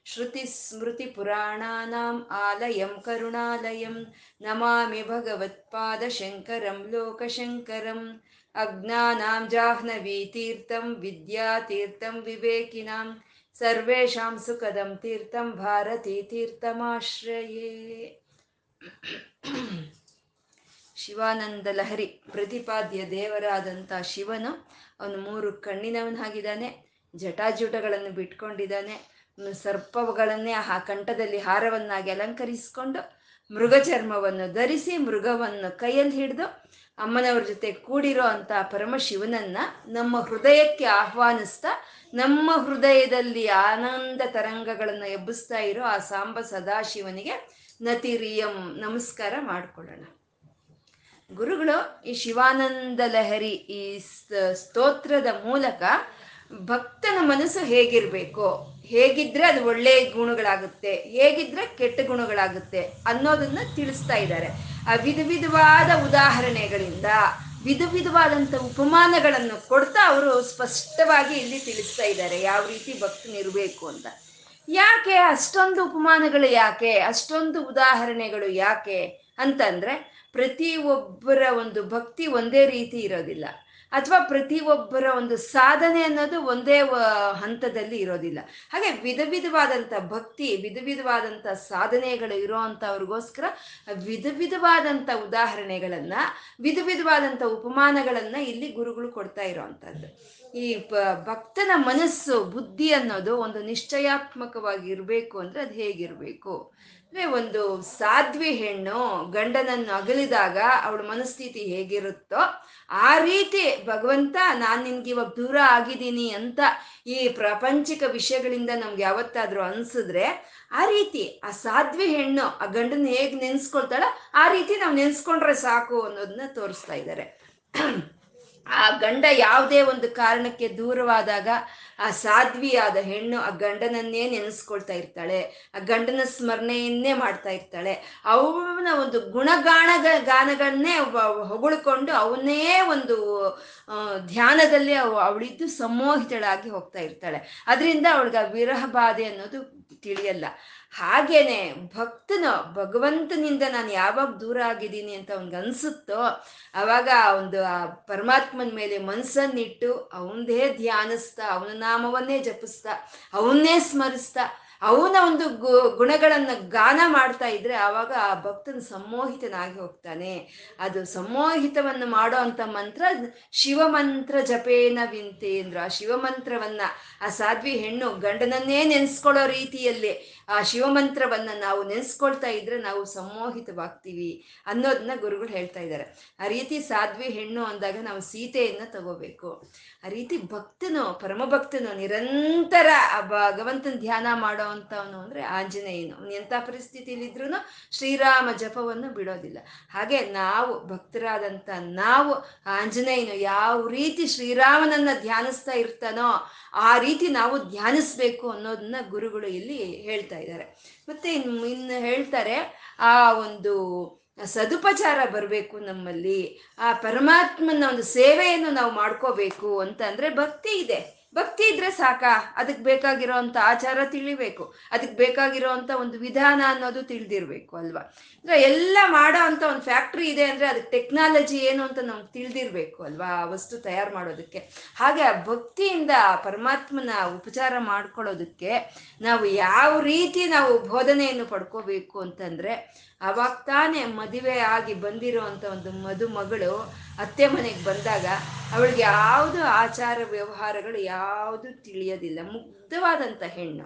ಸಾಕ್ಷಾತ್ ಪರಂ ಬ್ರಹ್ಮ ತಸ್ಮೈ ಶ್ರೀ ಗುರವೇ ನಮಃ श्रुतिस्मृतिपुराणानाम् आलयं करुणालयं नमामि भगवत्पादशङ्करं लोकशङ्करम् अज्ञानां जाह्नवीतीर्थं विद्यातीर्थं विवेकिनां सर्वेषां सुखदं तीर्थं भारतीतीर्थमाश्रये ಶಿವಾನಂದ ಲಹರಿ ಪ್ರತಿಪಾದ್ಯ ದೇವರಾದಂಥ ಶಿವನು ಅವನು ಮೂರು ಕಣ್ಣಿನವನಾಗಿದ್ದಾನೆ ಜಟಾಜುಟಗಳನ್ನು ಬಿಟ್ಕೊಂಡಿದ್ದಾನೆ ಸರ್ಪಗಳನ್ನೇ ಆ ಕಂಠದಲ್ಲಿ ಹಾರವನ್ನಾಗಿ ಅಲಂಕರಿಸಿಕೊಂಡು ಮೃಗ ಚರ್ಮವನ್ನು ಧರಿಸಿ ಮೃಗವನ್ನು ಕೈಯಲ್ಲಿ ಹಿಡಿದು ಅಮ್ಮನವ್ರ ಜೊತೆ ಕೂಡಿರೋ ಅಂತ ಪರಮಶಿವನನ್ನ ನಮ್ಮ ಹೃದಯಕ್ಕೆ ಆಹ್ವಾನಿಸ್ತಾ ನಮ್ಮ ಹೃದಯದಲ್ಲಿ ಆನಂದ ತರಂಗಗಳನ್ನು ಎಬ್ಬಿಸ್ತಾ ಇರೋ ಆ ಸಾಂಬ ಸದಾಶಿವನಿಗೆ ನತಿರಿಯಂ ನಮಸ್ಕಾರ ಮಾಡಿಕೊಳ್ಳೋಣ. ಗುರುಗಳು, ಈ ಶಿವಾನಂದ ಲಹರಿ ಈ ಸ್ತೋತ್ರದ ಮೂಲಕ ಭಕ್ತನ ಮನಸ್ಸು ಹೇಗಿರ್ಬೇಕು ಹೇಗಿದ್ರೆ ಅದು ಒಳ್ಳೆಯ ಗುಣಗಳಾಗುತ್ತೆ, ಹೇಗಿದ್ರೆ ಕೆಟ್ಟ ಗುಣಗಳಾಗುತ್ತೆ ಅನ್ನೋದನ್ನ ತಿಳಿಸ್ತಾ ಇದ್ದಾರೆ. ಆ ವಿಧ ವಿಧವಾದ ಉದಾಹರಣೆಗಳಿಂದ, ವಿಧ ವಿಧವಾದಂಥ ಉಪಮಾನಗಳನ್ನು ಕೊಡ್ತಾ ಅವರು ಸ್ಪಷ್ಟವಾಗಿ ಇಲ್ಲಿ ತಿಳಿಸ್ತಾ ಇದ್ದಾರೆ, ಯಾವ ರೀತಿ ಭಕ್ತನಿರಬೇಕು ಅಂತ. ಯಾಕೆ, ಅಷ್ಟೊಂದು ಉಪಮಾನಗಳು ಯಾಕೆ, ಅಷ್ಟೊಂದು ಉದಾಹರಣೆಗಳು ಯಾಕೆ ಅಂತಂದ್ರೆ ಪ್ರತಿ ಒಬ್ಬರ ಒಂದು ಭಕ್ತಿ ಒಂದೇ ರೀತಿ ಇರೋದಿಲ್ಲ. ಅಥವಾ ಪ್ರತಿ ಒಬ್ಬರ ಒಂದು ಸಾಧನೆ ಅನ್ನೋದು ಒಂದೇ ಹಂತದಲ್ಲಿ ಇರೋದಿಲ್ಲ. ಹಾಗೆ ವಿಧ ವಿಧವಾದಂಥ ಭಕ್ತಿ, ವಿಧ ವಿಧವಾದಂಥ ಸಾಧನೆಗಳು ಇರೋ ಅಂಥವ್ರಿಗೋಸ್ಕರ ವಿಧ ವಿಧವಾದಂಥ ಉದಾಹರಣೆಗಳನ್ನು, ವಿಧ ವಿಧವಾದಂಥ ಉಪಮಾನಗಳನ್ನು ಇಲ್ಲಿ ಗುರುಗಳು ಕೊಡ್ತಾ ಇರೋವಂಥದ್ದು. ಈ ಭಕ್ತನ ಮನಸ್ಸು, ಬುದ್ಧಿ ಅನ್ನೋದು ಒಂದು ನಿಶ್ಚಯಾತ್ಮಕವಾಗಿ ಇರಬೇಕು ಅಂದ್ರೆ ಅದು ಹೇಗಿರಬೇಕು? ಅಂದರೆ ಒಂದು ಸಾಧ್ವಿ ಹೆಣ್ಣು ಗಂಡನನ್ನು ಅಗಲಿದಾಗ ಅವಳ ಮನಸ್ಥಿತಿ ಹೇಗಿರುತ್ತೋ ಆ ರೀತಿ ಭಗವಂತ, ನಾನು ನಿನ್ಗೆ ಇವಾಗ ದೂರ ಆಗಿದ್ದೀನಿ ಅಂತ ಈ ಪ್ರಾಪಂಚಿಕ ವಿಷಯಗಳಿಂದ ನಮ್ಗೆ ಯಾವತ್ತಾದ್ರೂ ಅನ್ಸಿದ್ರೆ, ಆ ರೀತಿ ಆ ಸಾಧ್ವಿ ಹೆಣ್ಣು, ಆ ಗಂಡನ ಹೇಗೆ ನೆನ್ಸ್ಕೊಳ್ತಾಳ ಆ ರೀತಿ ನಾವು ನೆನ್ಸ್ಕೊಂಡ್ರೆ ಸಾಕು ಅನ್ನೋದನ್ನ ತೋರಿಸ್ತಾ ಇದ್ದಾರೆ ಆ ಗಂಡ ಯಾವುದೇ ಒಂದು ಕಾರಣಕ್ಕೆ ದೂರವಾದಾಗ ಆ ಸಾಧ್ವಿಯಾದ ಹೆಣ್ಣು ಆ ಗಂಡನನ್ನೇ ನೆನೆಸ್ಕೊಳ್ತಾ ಇರ್ತಾಳೆ. ಆ ಗಂಡನ ಸ್ಮರಣೆಯನ್ನೇ ಮಾಡ್ತಾ ಇರ್ತಾಳೆ. ಅವನ ಒಂದು ಗುಣಗಾಣ ಗಾನಗಳನ್ನೇ ಹೊಗಳಿಕೊಂಡು ಅವನ್ನೇ ಒಂದು ಧ್ಯಾನದಲ್ಲಿ ಅವಳಿದ್ದು ಸಮೋಹಿತಳಾಗಿ ಹೋಗ್ತಾ ಇರ್ತಾಳೆ. ಅದರಿಂದ ಅವಳಿಗೆ ಆ ವಿರಹ ಬಾಧೆ ಅನ್ನೋದು ತಿಳಿಯಲ್ಲ. ಹಾಗೇನೆ ಭಕ್ತನ, ಭಗವಂತನಿಂದ ನಾನು ಯಾವಾಗ ದೂರ ಆಗಿದ್ದೀನಿ ಅಂತ ಅವನ್ಗೆ ಅನ್ಸುತ್ತೋ, ಅವಾಗ ಒಂದು ಆ ಪರಮಾತ್ಮನ ಮೇಲೆ ಮನ್ಸನ್ನಿಟ್ಟು ಅವನದೇ ಧ್ಯಾನಿಸ್ತಾ, ಅವನ ನಾಮವನ್ನೇ ಜಪಿಸ್ತಾ, ಅವನ್ನೇ ಸ್ಮರಿಸ್ತಾ, ಅವನ ಒಂದು ಗು, ಗುಣಗಳನ್ನು ಗಾನ ಮಾಡ್ತಾ ಇದ್ರೆ ಆವಾಗ ಆ ಭಕ್ತನ ಸಮ್ಮೋಹಿತನಾಗಿ ಹೋಗ್ತಾನೆ. ಅದು ಸಮ್ಮೋಹಿತವನ್ನು ಮಾಡೋ ಅಂತ ಮಂತ್ರ ಶಿವಮಂತ್ರ ಜಪೇನ ವಿಂತೇಂದ್ರ. ಆ ಶಿವಮಂತ್ರವನ್ನ ಆ ಸಾಧ್ವಿ ಹೆಣ್ಣು ಗಂಡನನ್ನೇ ನೆನೆಸ್ಕೊಳ್ಳೋ ರೀತಿಯಲ್ಲಿ ಆ ಶಿವಮಂತ್ರವನ್ನ ನಾವು ನೆನೆಸ್ಕೊಳ್ತಾ ಇದ್ರೆ ನಾವು ಸಮ್ಮೋಹಿತವಾಗ್ತೀವಿ ಅನ್ನೋದನ್ನ ಗುರುಗಳು ಹೇಳ್ತಾ ಇದ್ದಾರೆ ಆ ರೀತಿ ಸಾಧ್ವಿ ಹೆಣ್ಣು ಅಂದಾಗ ನಾವು ಸೀತೆಯನ್ನ ತಗೋಬೇಕು. ಆ ರೀತಿ ಭಕ್ತನು, ಪರಮಭಕ್ತನು ನಿರಂತರ ಆ ಭಗವಂತನ ಧ್ಯಾನ ಮಾಡೋ ಅಂತವನು ಅಂದ್ರೆ ಆಂಜನೇಯನು. ಎಂಥ ಪರಿಸ್ಥಿತಿಲಿದ್ರು ಶ್ರೀರಾಮ ಜಪವನ್ನು ಬಿಡೋದಿಲ್ಲ. ಹಾಗೆ ನಾವು ಭಕ್ತರಾದಂಥ ನಾವು ಆಂಜನೇಯನು ಯಾವ ರೀತಿ ಶ್ರೀರಾಮನನ್ನ ಧ್ಯಾನಿಸ್ತಾ ಇರ್ತಾನೋ ಆ ರೀತಿ ನಾವು ಧ್ಯಾನಿಸ್ಬೇಕು ಅನ್ನೋದನ್ನ ಗುರುಗಳು ಇಲ್ಲಿ ಹೇಳ್ತಾ ಇದ್ದಾರೆ. ಮತ್ತೆ ಇನ್ನು ಹೇಳ್ತಾರೆ, ಆ ಒಂದು ಸದುಪಚಾರ ಬರಬೇಕು ನಮ್ಮಲ್ಲಿ, ಆ ಪರಮಾತ್ಮನ ಒಂದು ಸೇವೆಯನ್ನು ನಾವು ಮಾಡ್ಕೋಬೇಕು ಅಂತಂದ್ರೆ ಭಕ್ತಿ ಇದೆ. ಭಕ್ತಿ ಇದ್ರೆ ಸಾಕ? ಅದಕ್ಕೆ ಬೇಕಾಗಿರೋ ಅಂತ ಆಚಾರ ತಿಳಿಬೇಕು ಅದಕ್ಕೆ ಬೇಕಾಗಿರೋ ಅಂತ ಒಂದು ವಿಧಾನ ಅನ್ನೋದು ತಿಳಿದಿರ್ಬೇಕು ಅಲ್ವಾ? ಅಂದ್ರೆ ಎಲ್ಲ ಮಾಡೋ ಅಂತ ಒಂದು ಫ್ಯಾಕ್ಟ್ರಿ ಇದೆ ಅಂದ್ರೆ ಅದಕ್ಕೆ ಟೆಕ್ನಾಲಜಿ ಏನು ಅಂತ ನಮ್ಗೆ ತಿಳಿದಿರ್ಬೇಕು ಅಲ್ವಾ ಆ ವಸ್ತು ತಯಾರು ಮಾಡೋದಕ್ಕೆ? ಹಾಗೆ ಆ ಭಕ್ತಿಯಿಂದ ಪರಮಾತ್ಮನ ಉಪಚಾರ ಮಾಡ್ಕೊಳ್ಳೋದಕ್ಕೆ ನಾವು ಯಾವ ರೀತಿ ನಾವು ಬೋಧನೆಯನ್ನು ಪಡ್ಕೋಬೇಕು ಅಂತಂದ್ರೆ ಅವಾಗ ತಾನೇ ಮದುವೆ ಆಗಿ ಬಂದಿರುವಂತ ಒಂದು ಮದುಮಗಳು ಅತ್ತೆ ಮನೆಗೆ ಬಂದಾಗ ಅವಳಿಗೆ ಯಾವುದು ಆಚಾರ ವ್ಯವಹಾರಗಳು ಯಾವುದು ತಿಳಿಯೋದಿಲ್ಲ ಮುಗ್ಧವಾದಂಥ ಹೆಣ್ಣು.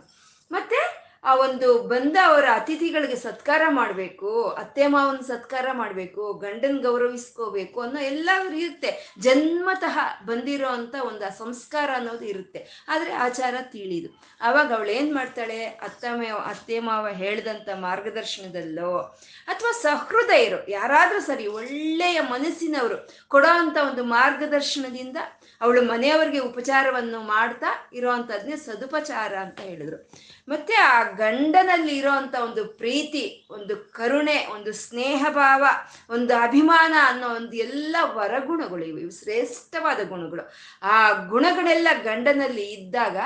ಮತ್ತೆ ಆ ಒಂದು ಬಂದ ಅವರ ಅತಿಥಿಗಳಿಗೆ ಸತ್ಕಾರ ಮಾಡಬೇಕು, ಅತ್ತೆ ಮಾವನ ಸತ್ಕಾರ ಮಾಡಬೇಕು, ಗಂಡನ್ ಗೌರವಿಸ್ಕೋಬೇಕು ಅನ್ನೋ ಎಲ್ಲ ಇರುತ್ತೆ. ಜನ್ಮತಃ ಬಂದಿರೋ ಅಂತ ಒಂದು ಸಂಸ್ಕಾರ ಅನ್ನೋದು ಇರುತ್ತೆ. ಆದರೆ ಆಚಾರ ತಿಳಿದು. ಅವಾಗ ಅವಳು ಏನು ಮಾಡ್ತಾಳೆ? ಅತ್ತ ಅತ್ತೆ ಮಾವ ಹೇಳ್ದಂಥ ಮಾರ್ಗದರ್ಶನದಲ್ಲೋ ಅಥವಾ ಸಹೃದಯರು, ಯಾರಾದರೂ ಸರಿ ಒಳ್ಳೆಯ ಮನಸ್ಸಿನವರು ಕೊಡೋ ಅಂಥ ಒಂದು ಮಾರ್ಗದರ್ಶನದಿಂದ ಅವಳು ಮನೆಯವರಿಗೆ ಉಪಚಾರವನ್ನು ಮಾಡ್ತಾ ಇರೋವಂಥದ್ನೇ ಸದುಪಚಾರ ಅಂತ ಹೇಳಿದ್ರು. ಮತ್ತೆ ಆ ಗಂಡನಲ್ಲಿ ಇರೋಂಥ ಒಂದು ಪ್ರೀತಿ, ಒಂದು ಕರುಣೆ, ಒಂದು ಸ್ನೇಹ ಭಾವ ಒಂದು ಅಭಿಮಾನ ಅನ್ನೋ ಒಂದು ಎಲ್ಲ ವರಗುಣಗಳು ಇವು ಶ್ರೇಷ್ಠವಾದ ಗುಣಗಳು. ಆ ಗುಣಗಳೆಲ್ಲ ಗಂಡನಲ್ಲಿ ಇದ್ದಾಗ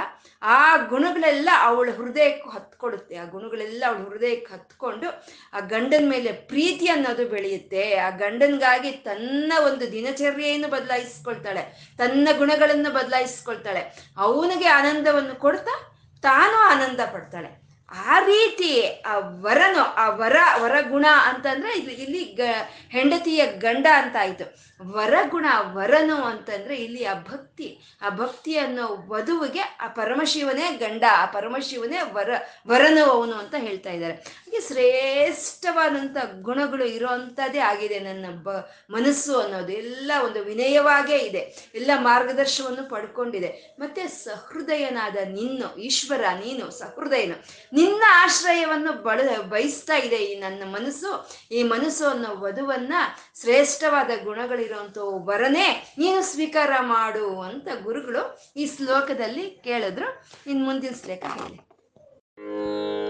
ಆ ಗುಣಗಳೆಲ್ಲ ಅವಳ ಹೃದಯಕ್ಕೆ ಹತ್ಕೊಡುತ್ತೆ. ಆ ಗುಣಗಳೆಲ್ಲ ಅವಳ ಹೃದಯಕ್ಕೆ ಹತ್ಕೊಂಡು ಆ ಗಂಡನ ಮೇಲೆ ಪ್ರೀತಿ ಅನ್ನೋದು ಬೆಳೆಯುತ್ತೆ. ಆ ಗಂಡನ್ಗಾಗಿ ತನ್ನ ಒಂದು ದಿನಚರ್ಯೆಯನ್ನು ಬದಲಾಯಿಸ್ಕೊಳ್ತಾಳೆ. ತನ್ನ ಗುಣಗಳನ್ನು ಬದಲಾಯಿಸ್ಕೊಳ್ತಾಳೆ. ಅವನಿಗೆ ಆನಂದವನ್ನು ಕೊಡ್ತಾ ತಾನು ಆನಂದ ಪಡ್ತಾಳೆ. ಆ ರೀತಿ ಆ ವರನು, ಆ ವರ, ವರಗುಣ ಅಂತಂದ್ರೆ ಇಲ್ಲಿ ಇಲ್ಲಿ ಗ, ಹೆಂಡತಿಯ ಗಂಡ ಅಂತ ಆಯ್ತು. ವರಗುಣ, ವರನು ಅಂತಂದ್ರೆ ಇಲ್ಲಿ ಆ ಭಕ್ತಿ ಆ ಭಕ್ತಿ ಅನ್ನೋ ವಧುವಿಗೆ ಆ ಪರಮಶಿವನೇ ಗಂಡ, ಆ ಪರಮಶಿವನೇ ವರ, ವರನು ಅವನು ಅಂತ ಹೇಳ್ತಾ ಇದ್ದಾರೆ. ಹಾಗೆ ಶ್ರೇಷ್ಠವಾದಂಥ ಗುಣಗಳು ಇರೋವಂಥದ್ದೇ ಆಗಿದೆ ನನ್ನ ಬ ಮನಸ್ಸು ಅನ್ನೋದು. ಎಲ್ಲ ಒಂದು ವಿನಯವಾಗೇ ಇದೆ. ಎಲ್ಲ ಮಾರ್ಗದರ್ಶನವನ್ನು ಪಡ್ಕೊಂಡಿದೆ. ಮತ್ತೆ ಸಹೃದಯನಾದ ನಿನ್ನು ಈಶ್ವರ, ನೀನು ಸಹೃದಯನು. ನಿನ್ನ ಆಶ್ರಯವನ್ನು ಬಳ ಬಯಸ್ತಾ ಇದೆ ಈ ನನ್ನ ಮನಸ್ಸು. ಈ ಮನಸ್ಸು ಅನ್ನೋ ವಧುವನ್ನ ಶ್ರೇಷ್ಠವಾದ ಗುಣಗಳಿರುವಂಥ ವರನೇ ನೀನು ಸ್ವೀಕಾರ ಮಾಡು ಅಂತ ಗುರುಗಳು ಈ ಶ್ಲೋಕದಲ್ಲಿ ಕೇಳಿದ್ರು. ಇನ್ನು ಮುಂದಿನ ಶ್ಲೋಕ ಹೇಳಿ.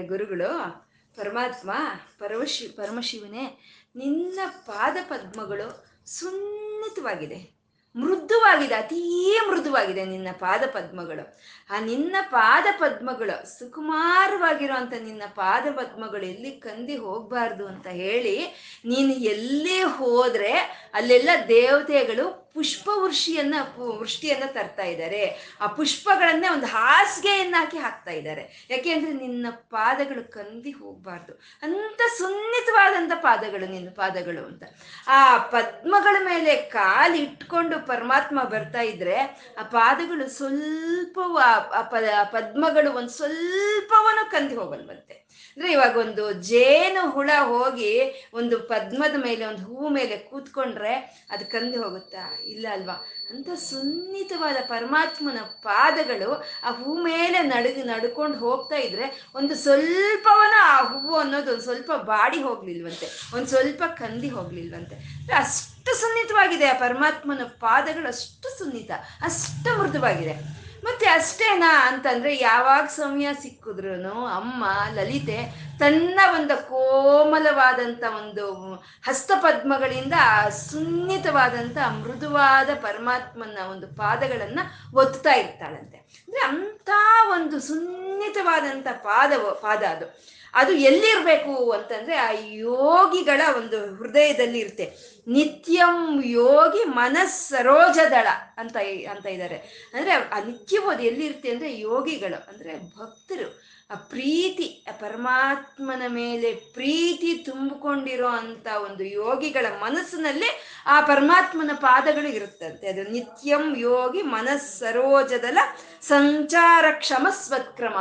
ಹೇಳ್ತಾ ಇದ್ದಾರೆ ಗುರುಗಳು, ಪರಮಾತ್ಮ ಪರಮಶಿ ಪರಮಶಿವನೇ, ನಿನ್ನ ಪಾದ ಪದ್ಮಗಳು ಸುನ್ನಿತವಾಗಿದೆ. ಮೃದುವಾಗಿದೆ, ಅತೀ ಮೃದುವಾಗಿದೆ ನಿನ್ನ ಪಾದ ಪದ್ಮಗಳು. ಆ ನಿನ್ನ ಪಾದ ಪದ್ಮಗಳು ಸುಕುಮಾರವಾಗಿರುವಂಥ ನಿನ್ನ ಪಾದ ಪದ್ಮಗಳು ಎಲ್ಲಿ ಕಂದಿ ಹೋಗಬಾರ್ದು ಅಂತ ಹೇಳಿ ನೀನು ಎಲ್ಲೇ ಹೋದ್ರೆ ಅಲ್ಲೆಲ್ಲ ದೇವತೆಗಳು ಪುಷ್ಪ ವೃಷಿಯನ್ನ ವೃಷ್ಟಿಯನ್ನ ತರ್ತಾ ಇದ್ದಾರೆ ಆ ಪುಷ್ಪಗಳನ್ನೇ ಒಂದು ಹಾಸಿಗೆಯನ್ನ ಹಾಕಿ ಹಾಕ್ತಾ ಇದ್ದಾರೆ ಯಾಕೆ ಅಂದ್ರೆ ನಿನ್ನ ಪಾದಗಳು ಕಂದಿ ಹೋಗ್ಬಾರ್ದು. ಅಂತ ಸುನ್ನಿತವಾದಂಥ ಪಾದಗಳು ನಿನ್ನ ಪಾದಗಳು ಅಂತ. ಆ ಪದ್ಮಗಳ ಮೇಲೆ ಕಾಲು ಇಟ್ಕೊಂಡು ಪರಮಾತ್ಮ ಬರ್ತಾ ಇದ್ರೆ ಆ ಪಾದಗಳು ಸ್ವಲ್ಪವೂ ಆ ಪದ್ಮಗಳು ಒಂದು ಸ್ವಲ್ಪವನು ಕಂದಿ ಹೋಗಲ್ವಂತೆ. ಅಂದ್ರೆ ಇವಾಗ ಒಂದು ಜೇನು ಹುಳ ಹೋಗಿ ಒಂದು ಪದ್ಮದ ಮೇಲೆ, ಒಂದು ಹೂ ಮೇಲೆ ಕೂತ್ಕೊಂಡ್ರೆ ಅದು ಕಂದಿ ಹೋಗುತ್ತಾ? ಇಲ್ಲ ಅಲ್ವಾ? ಅಂತ ಸುನ್ನಿತವಾದ ಪರಮಾತ್ಮನ ಪಾದಗಳು ಆ ಹೂ ಮೇಲೆ ನಡಗಿ, ನಡ್ಕೊಂಡು ಹೋಗ್ತಾ ಇದ್ರೆ ಒಂದು ಸ್ವಲ್ಪವನ ಆ ಹೂವು ಅನ್ನೋದು ಒಂದು ಸ್ವಲ್ಪ ಬಾಡಿ ಹೋಗ್ಲಿಲ್ವಂತೆ, ಒಂದು ಸ್ವಲ್ಪ ಕಂದಿ ಹೋಗ್ಲಿಲ್ವಂತೆ. ಅಷ್ಟು ಸುನ್ನಿತವಾಗಿದೆ ಆ ಪರಮಾತ್ಮನ ಪಾದಗಳು, ಅಷ್ಟು ಸುನ್ನಿತ, ಅಷ್ಟು ಮೃದುವಾಗಿದೆ ಮತ್ತೆ ಅಷ್ಟೇನಾ ಅಂತಂದ್ರೆ ಯಾವಾಗ ಸಮಯ ಸಿಕ್ಕಿದ್ರು ಅಮ್ಮ, ಲಲಿತೆ ತನ್ನ ಒಂದು ಕೋಮಲವಾದಂಥ ಒಂದು ಹಸ್ತಪದ್ಮಗಳಿಂದ ಸುನ್ನಿತವಾದಂಥ ಮೃದುವಾದ ಪರಮಾತ್ಮನ ಒಂದು ಪಾದಗಳನ್ನ ಒತ್ತಾ ಇರ್ತಾಳಂತೆ. ಅಂದ್ರೆ ಅಂಥ ಒಂದು ಸುನ್ನಿತವಾದಂಥ ಪಾದ ಪಾದ ಅದು. ಅದು ಎಲ್ಲಿರ್ಬೇಕು ಅಂತಂದ್ರೆ ಆ ಯೋಗಿಗಳ ಒಂದು ಹೃದಯದಲ್ಲಿ ಇರುತ್ತೆ ನಿತ್ಯಂ ಯೋಗಿ ಮನಸ್ಸರೋಜದಳ ಅಂತ ಅಂತ ಇದ್ದಾರೆ. ಅಂದ್ರೆ ಆ ನಿತ್ಯವೂ ಅದು ಎಲ್ಲಿರುತ್ತೆ ಅಂದ್ರೆ ಯೋಗಿಗಳು. ಅಂದ್ರೆ ಭಕ್ತರು, ಆ ಪ್ರೀತಿ ಪರಮಾತ್ಮನ ಮೇಲೆ ಪ್ರೀತಿ ತುಂಬಿಕೊಂಡಿರೋ ಅಂತ ಒಂದು ಯೋಗಿಗಳ ಮನಸ್ಸಿನಲ್ಲಿ ಆ ಪರಮಾತ್ಮನ ಪಾದಗಳು ಇರುತ್ತಂತೆ. ಅದು ನಿತ್ಯಂ ಯೋಗಿ ಮನಸ್ಸರೋಜದಲ ಸಂಚಾರ ಕ್ಷಮ ಸ್ವತ್ಕ್ರಮ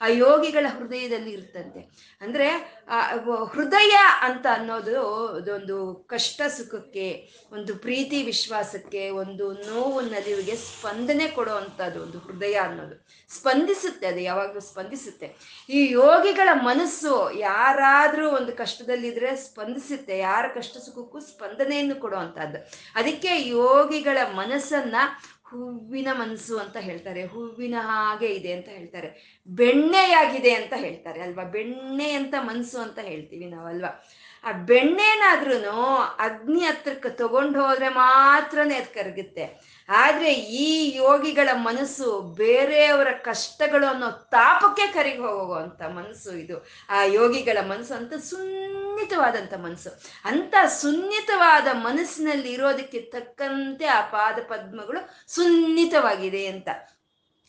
ಆ ಯೋಗಿಗಳ ಹೃದಯದಲ್ಲಿ ಇರುತ್ತಂತೆ ಅಂದ್ರೆ ಹೃದಯ ಅಂತ ಅನ್ನೋದು ಅದೊಂದು ಕಷ್ಟ ಸುಖಕ್ಕೆ, ಒಂದು ಪ್ರೀತಿ ವಿಶ್ವಾಸಕ್ಕೆ, ಒಂದು ನೋವು ನಲಿವಿಗೆ ಸ್ಪಂದನೆ ಕೊಡುವಂಥದ್ದು ಒಂದು ಹೃದಯ ಅನ್ನೋದು. ಸ್ಪಂದಿಸುತ್ತೆ, ಅದು ಯಾವಾಗಲೂ ಸ್ಪಂದಿಸುತ್ತೆ. ಈ ಯೋಗಿಗಳ ಮನಸ್ಸು ಯಾರಾದರೂ ಒಂದು ಕಷ್ಟದಲ್ಲಿದ್ರೆ ಸ್ಪಂದಿಸುತ್ತೆ. ಯಾರ ಕಷ್ಟ ಸುಖಕ್ಕೂ ಸ್ಪಂದನೆಯನ್ನು ಕೊಡುವಂಥದ್ದು ಅದಕ್ಕೆ ಯೋಗಿಗಳ ಮನಸ್ಸನ್ನ ಹೂವಿನ ಮನಸ್ಸು ಅಂತ ಹೇಳ್ತಾರೆ, ಹೂವಿನ ಹಾಗೆ ಇದೆ ಅಂತ ಹೇಳ್ತಾರೆ, ಬೆಣ್ಣೆಯಾಗಿದೆ ಅಂತ ಹೇಳ್ತಾರೆ ಅಲ್ವಾ? ಬೆಣ್ಣೆ ಅಂತ ಮನಸ್ಸು ಅಂತ ಹೇಳ್ತೀವಿ ನಾವಲ್ವಾ? ಆ ಬೆಣ್ಣೆನಾದ್ರೂ ಅಗ್ನಿ ಹತ್ರಕ್ಕೆ ತಗೊಂಡು ಹೋದ್ರೆ ಮಾತ್ರನೇ ಅದು ಕರಗುತ್ತೆ. ಆದ್ರೆ ಈ ಯೋಗಿಗಳ ಮನಸ್ಸು ಬೇರೆಯವರ ಕಷ್ಟಗಳು ಅನ್ನೋ ತಾಪಕ್ಕೆ ಕರಿಗೆ ಹೋಗುವಂತ ಮನಸ್ಸು ಇದು. ಆ ಯೋಗಿಗಳ ಮನಸ್ಸು ಅಂತ ಸುನ್ನಿತವಾದಂಥ ಮನಸ್ಸು. ಅಂತ ಸುನ್ನಿತವಾದ ಮನಸ್ಸಿನಲ್ಲಿ ಇರೋದಕ್ಕೆ ತಕ್ಕಂತೆ ಆ ಪಾದ ಪದ್ಮಗಳು ಸುನ್ನಿತವಾಗಿದೆ ಅಂತ.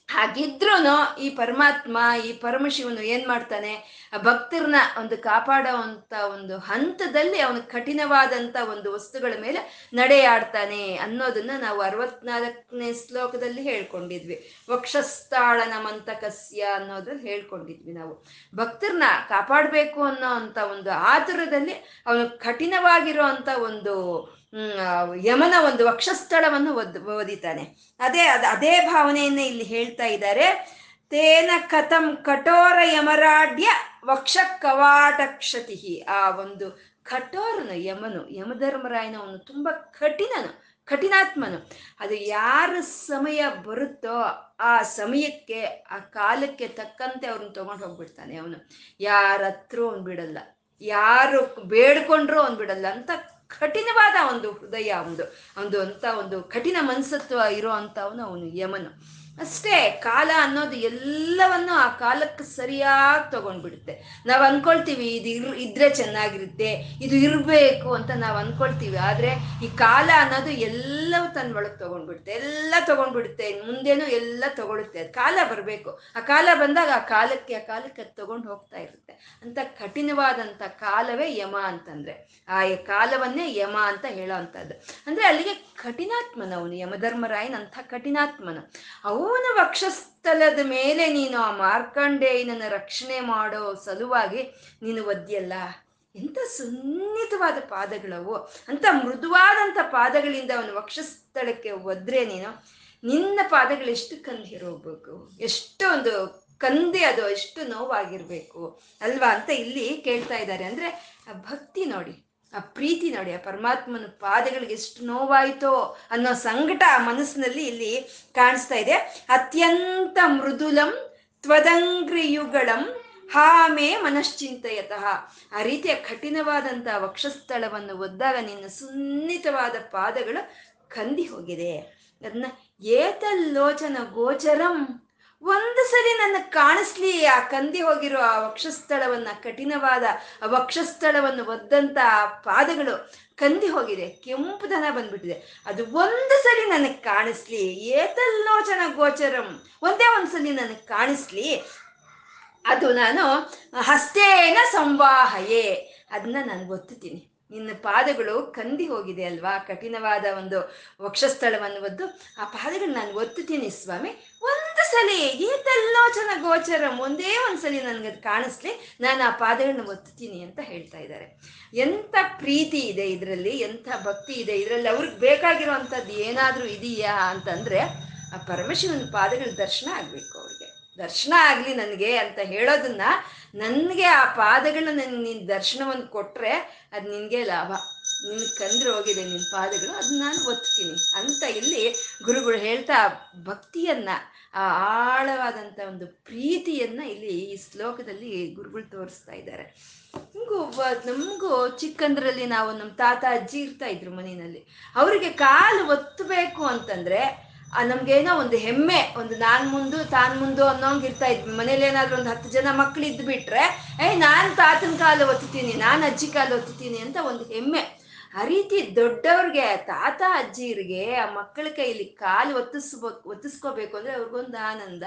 ಹಾಗಿದ್ರೂ ಈ ಪರಮಾತ್ಮ, ಈ ಪರಮಶಿವನು ಏನ್ ಮಾಡ್ತಾನೆ? ಆ ಭಕ್ತರನ್ನ ಒಂದು ಕಾಪಾಡುವಂತ ಒಂದು ಹಂತದಲ್ಲಿ ಅವನು ಕಠಿಣವಾದಂತ ಒಂದು ವಸ್ತುಗಳ ಮೇಲೆ ನಡೆಯಾಡ್ತಾನೆ ಅನ್ನೋದನ್ನ ನಾವು ಅರವತ್ನಾಲ್ಕನೇ ಶ್ಲೋಕದಲ್ಲಿ ಹೇಳ್ಕೊಂಡಿದ್ವಿ. ವಕ್ಷಸ್ಥಾಳನ ಮಂತಕಸ್ಯ ಅನ್ನೋದ್ರಲ್ಲಿ ಹೇಳ್ಕೊಂಡಿದ್ವಿ ನಾವು. ಭಕ್ತರನ್ನ ಕಾಪಾಡಬೇಕು ಅನ್ನೋ ಅಂತ ಒಂದು ಆತುರದಲ್ಲಿ ಅವನು ಕಠಿಣವಾಗಿರೋ ಅಂತ ಒಂದು ಯಮನ ಒಂದು ವಕ್ಷಸ್ಥಳವನ್ನು ಒದ್ ಓದಿತಾನೆ. ಅದೇ, ಅದ, ಅದೇ ಭಾವನೆಯನ್ನೇ ಇಲ್ಲಿ ಹೇಳ್ತಾ ಇದ್ದಾರೆ. ತೇನ ಕಥಂ ಕಠೋರ ಯಮರಾಡ್ಯ ವಕ್ಷ ಕವಾಟಕ್ಷತಿ ಆ ಒಂದು ಕಠೋರನು, ಯಮನು, ಯಮಧರ್ಮರಾಯನ ಅವನು ತುಂಬಾ ಕಠಿಣನು, ಕಠಿಣಾತ್ಮನು. ಅದು ಯಾರ ಸಮಯ ಬರುತ್ತೋ ಆ ಸಮಯಕ್ಕೆ, ಆ ಕಾಲಕ್ಕೆ ತಕ್ಕಂತೆ ಅವ್ರನ್ನ ತಗೊಂಡು ಹೋಗ್ಬಿಡ್ತಾನೆ ಅವನು. ಯಾರ ಹತ್ರ ಅವ್ನು ಬಿಡಲ್ಲ. ಯಾರು ಬೇಡ್ಕೊಂಡ್ರು ಅವ್ನು ಬಿಡಲ್ಲ ಅಂತ ಕಠಿಣವಾದ ಒಂದು ಹೃದಯ ಒಂದು ಒಂದು ಅಂತ ಒಂದು ಕಠಿಣ ಮನಸ್ಸತ್ವ ಇರೋ ಅಂಥವನು ಅವನು ಯಮನು. ಅಷ್ಟೇ, ಕಾಲ ಅನ್ನೋದು ಎಲ್ಲವನ್ನು ಆ ಕಾಲಕ್ಕೆ ಸರಿಯಾಗಿ ತಗೊಂಡ್ಬಿಡುತ್ತೆ. ನಾವು ಅನ್ಕೊಳ್ತೀವಿ, ಇದು ಇರ್, ಇದ್ರೆ ಚೆನ್ನಾಗಿರುತ್ತೆ, ಇದು ಇರಬೇಕು ಅಂತ ನಾವು ಅನ್ಕೊಳ್ತೀವಿ. ಆದ್ರೆ, ಈ ಕಾಲ ಅನ್ನೋದು ಎಲ್ಲವೂ ತನ್ನ ಒಳಗೆ ತಗೊಂಡ್ಬಿಡುತ್ತೆ. ಎಲ್ಲ ತಗೊಂಡ್ಬಿಡುತ್ತೆ. ಮುಂದೇನು ಎಲ್ಲ ತಗೊಳುತ್ತೆ. ಅದು ಕಾಲ ಬರಬೇಕು. ಆ ಕಾಲ ಬಂದಾಗ ಆ ಕಾಲಕ್ಕೆ ಆ ಕಾಲಕ್ಕೆ ಅದು ತಗೊಂಡು ಹೋಗ್ತಾ ಇರುತ್ತೆ. ಅಂತ ಕಠಿಣವಾದಂಥ ಕಾಲವೇ ಯಮ ಅಂತಂದ್ರೆ. ಆ ಕಾಲವನ್ನೇ ಯಮ ಅಂತ ಹೇಳೋ ಅಂಥದ್ದು. ಅಂದ್ರೆ ಅಲ್ಲಿಗೆ ಕಠಿಣಾತ್ಮನ ಅವನು ಯಮಧರ್ಮರಾಯನ್ ಅಂಥ ಕಠಿಣಾತ್ಮನ ಅವನ ವಕ್ಷಸ್ಥಲದ ಮೇಲೆ ನೀನು ಆ ಮಾರ್ಕಂಡೇಯನನ್ನು ರಕ್ಷಣೆ ಮಾಡೋ ಸಲುವಾಗಿ ನೀನು ಒದ್ಯಲ್ಲ. ಎಂಥ ಸುನ್ನಿತವಾದ ಪಾದಗಳವು ಅಂತ ಮೃದುವಾದಂಥ ಪಾದಗಳಿಂದ ಅವನ ವಕ್ಷಸ್ಥಳಕ್ಕೆ ಒದ್ರೆ ನೀನು. ನಿನ್ನ ಪಾದಗಳು ಎಷ್ಟು ಕಂದಿರೋಗ್ಬೇಕು ಎಷ್ಟು ಒಂದು ಕಂದೆ ಅದು, ಎಷ್ಟು ನೋವಾಗಿರ್ಬೇಕು? ಅಲ್ವಾ ಅಂತ ಇಲ್ಲಿ ಕೇಳ್ತಾ ಇದ್ದಾರೆ. ಅಂದ್ರೆ ಭಕ್ತಿ ನೋಡಿ. ಆ ಪ್ರೀತಿ ನೋಡಿ, ಆ ಪರಮಾತ್ಮನ ಪಾದಗಳಿಗೆ ಎಷ್ಟು ನೋವಾಯ್ತೋ ಅನ್ನೋ ಸಂಕಟ ಆ ಮನಸ್ಸಿನಲ್ಲಿ ಇಲ್ಲಿ ಕಾಣಿಸ್ತಾ ಇದೆ. ಅತ್ಯಂತ ಮೃದುಲಂ ತ್ವದಂಗ್ರಿಯುಗಳಂ ಹಾಮೇ ಮನಶ್ಚಿಂತೆಯತಃ. ಆ ರೀತಿಯ ಕಠಿಣವಾದಂಥ ವಕ್ಷಸ್ಥಳವನ್ನು ಒದ್ದಾಗ ನಿನ್ನ ಸುನ್ನಿತವಾದ ಪಾದಗಳು ಕಂದಿ ಹೋಗಿದೆ. ಅದನ್ನ ಏತಲ್ಲೋಚನ ಗೋಚರಂ ಒಂದು ಸರಿ ನನ್ನ ಕಾಣಿಸ್ಲಿ ಆ ಕಂದಿ ಹೋಗಿರೋ ಆ ವಕ್ಷಸ್ಥಳವನ್ನ, ಕಠಿಣವಾದ ಆ ವಕ್ಷಸ್ಥಳವನ್ನು ಒದ್ದಂತ ಆ ಪಾದಗಳು ಕಂದಿ ಹೋಗಿದೆ, ಕೆಂಪು ದನ ಬಂದ್ಬಿಟ್ಟಿದೆ. ಅದು ಒಂದು ಸರಿ ನನಗೆ ಕಾಣಿಸ್ಲಿ ಏತಲ್ಲೋಚನ ಗೋಚರಂ, ಒಂದೇ ಒಂದ್ಸಲಿ ನನಗೆ ಕಾಣಿಸ್ಲಿ, ಅದು ನಾನು ಹಸ್ತೇನ ಸಂವಾಹಯೇ ಅದನ್ನ ನಾನು ಒತ್ತುತ್ತೀನಿ. ನಿನ್ನ ಪಾದಗಳು ಕಂದಿ ಹೋಗಿದೆ ಅಲ್ವಾ? ಕಠಿಣವಾದ ಒಂದು ವಕ್ಷಸ್ಥಳವನ್ನು ಒದ್ದು ಆ ಪಾದಗಳು ನಾನು ಒತ್ತುತ್ತೀನಿ ಸ್ವಾಮಿ. ಒಂದು ಸಲಿ ಈತಲ್ಲೋಚನ ಗೋಚರಂ, ಒಂದೇ ಒಂದ್ಸಲಿ ನನಗೆ ಅದು ಕಾಣಿಸ್ಲಿ, ನಾನು ಆ ಪಾದಗಳನ್ನ ಒತ್ತುತ್ತೀನಿ ಅಂತ ಹೇಳ್ತಾ ಇದ್ದಾರೆ. ಎಂಥ ಪ್ರೀತಿ ಇದೆ ಇದರಲ್ಲಿ, ಎಂಥ ಭಕ್ತಿ ಇದೆ ಇದರಲ್ಲಿ, ಅವ್ರಿಗೆ ಬೇಕಾಗಿರುವಂಥದ್ದು ಏನಾದರೂ ಇದೆಯಾ ಅಂತಂದರೆ, ಆ ಪರಮಶಿವನ ಪಾದಗಳ ದರ್ಶನ ಆಗಬೇಕು ಅವ್ರಿಗೆ. ದರ್ಶನ ಆಗಲಿ ನನಗೆ ಅಂತ ಹೇಳೋದನ್ನ ನನಗೆ ಆ ಪಾದಗಳನ್ನ ನನ್ ನೀನ್ ದರ್ಶನವನ್ನು ಕೊಟ್ರೆ ಅದು ನಿನಗೆ ಲಾಭ. ನಿನ್ ಕಂದ್ರೆ ಹೋಗಿದೆ ನಿನ್ ಪಾದಗಳು ಅದನ್ನ ನಾನು ಒತ್ತೀನಿ ಅಂತ ಇಲ್ಲಿ ಗುರುಗಳು ಹೇಳ್ತಾ ಭಕ್ತಿಯನ್ನ, ಆ ಆಳವಾದಂಥ ಒಂದು ಪ್ರೀತಿಯನ್ನ ಇಲ್ಲಿ ಈ ಶ್ಲೋಕದಲ್ಲಿ ಗುರುಗಳು ತೋರಿಸ್ತಾ ಇದ್ದಾರೆ. ನಮಗೂ ನಮಗೂ ಚಿಕ್ಕಂದ್ರಲ್ಲಿ ನಾವು ನಮ್ಮ ತಾತ ಅಜ್ಜಿ ಇರ್ತಾ ಇದ್ರು ಮನೆಯಲ್ಲಿ. ಅವರಿಗೆ ಕಾಲು ಒತ್ತಬೇಕು ಅಂತಂದ್ರೆ ನಮ್ಗೇನೋ ಒಂದು ಹೆಮ್ಮೆ, ಒಂದು ನಾನ್ ಮುಂದು, ತಾನ್ ಮುಂದು ಅನ್ನೋಂಗ್ ಇರ್ತಾ ಇದ್ವಿ ಮನೇಲಿ ಏನಾದ್ರು ಒಂದು ಹತ್ತು ಜನ ಮಕ್ಳು ಇದ್ದು ಬಿಟ್ರೆ ಏಯ್ ನಾನ್ ತಾತನ ಕಾಲು ಒತ್ತೀನಿ ನಾನ್ ಅಜ್ಜಿ ಕಾಲು ಒತ್ತೀನಿ ಅಂತ ಒಂದು ಹೆಮ್ಮೆ. ಆ ರೀತಿ ದೊಡ್ಡವ್ರಿಗೆ, ತಾತ ಅಜ್ಜಿಯರಿಗೆ ಆ ಮಕ್ಕಳ ಕೈಲಿ ಕಾಲು ಒತ್ತಿಸ್ಬೇಕು ಒತ್ತಿಸ್ಕೋಬೇಕು ಅಂದ್ರೆ ಅವ್ರಿಗೊಂದು ಆನಂದ.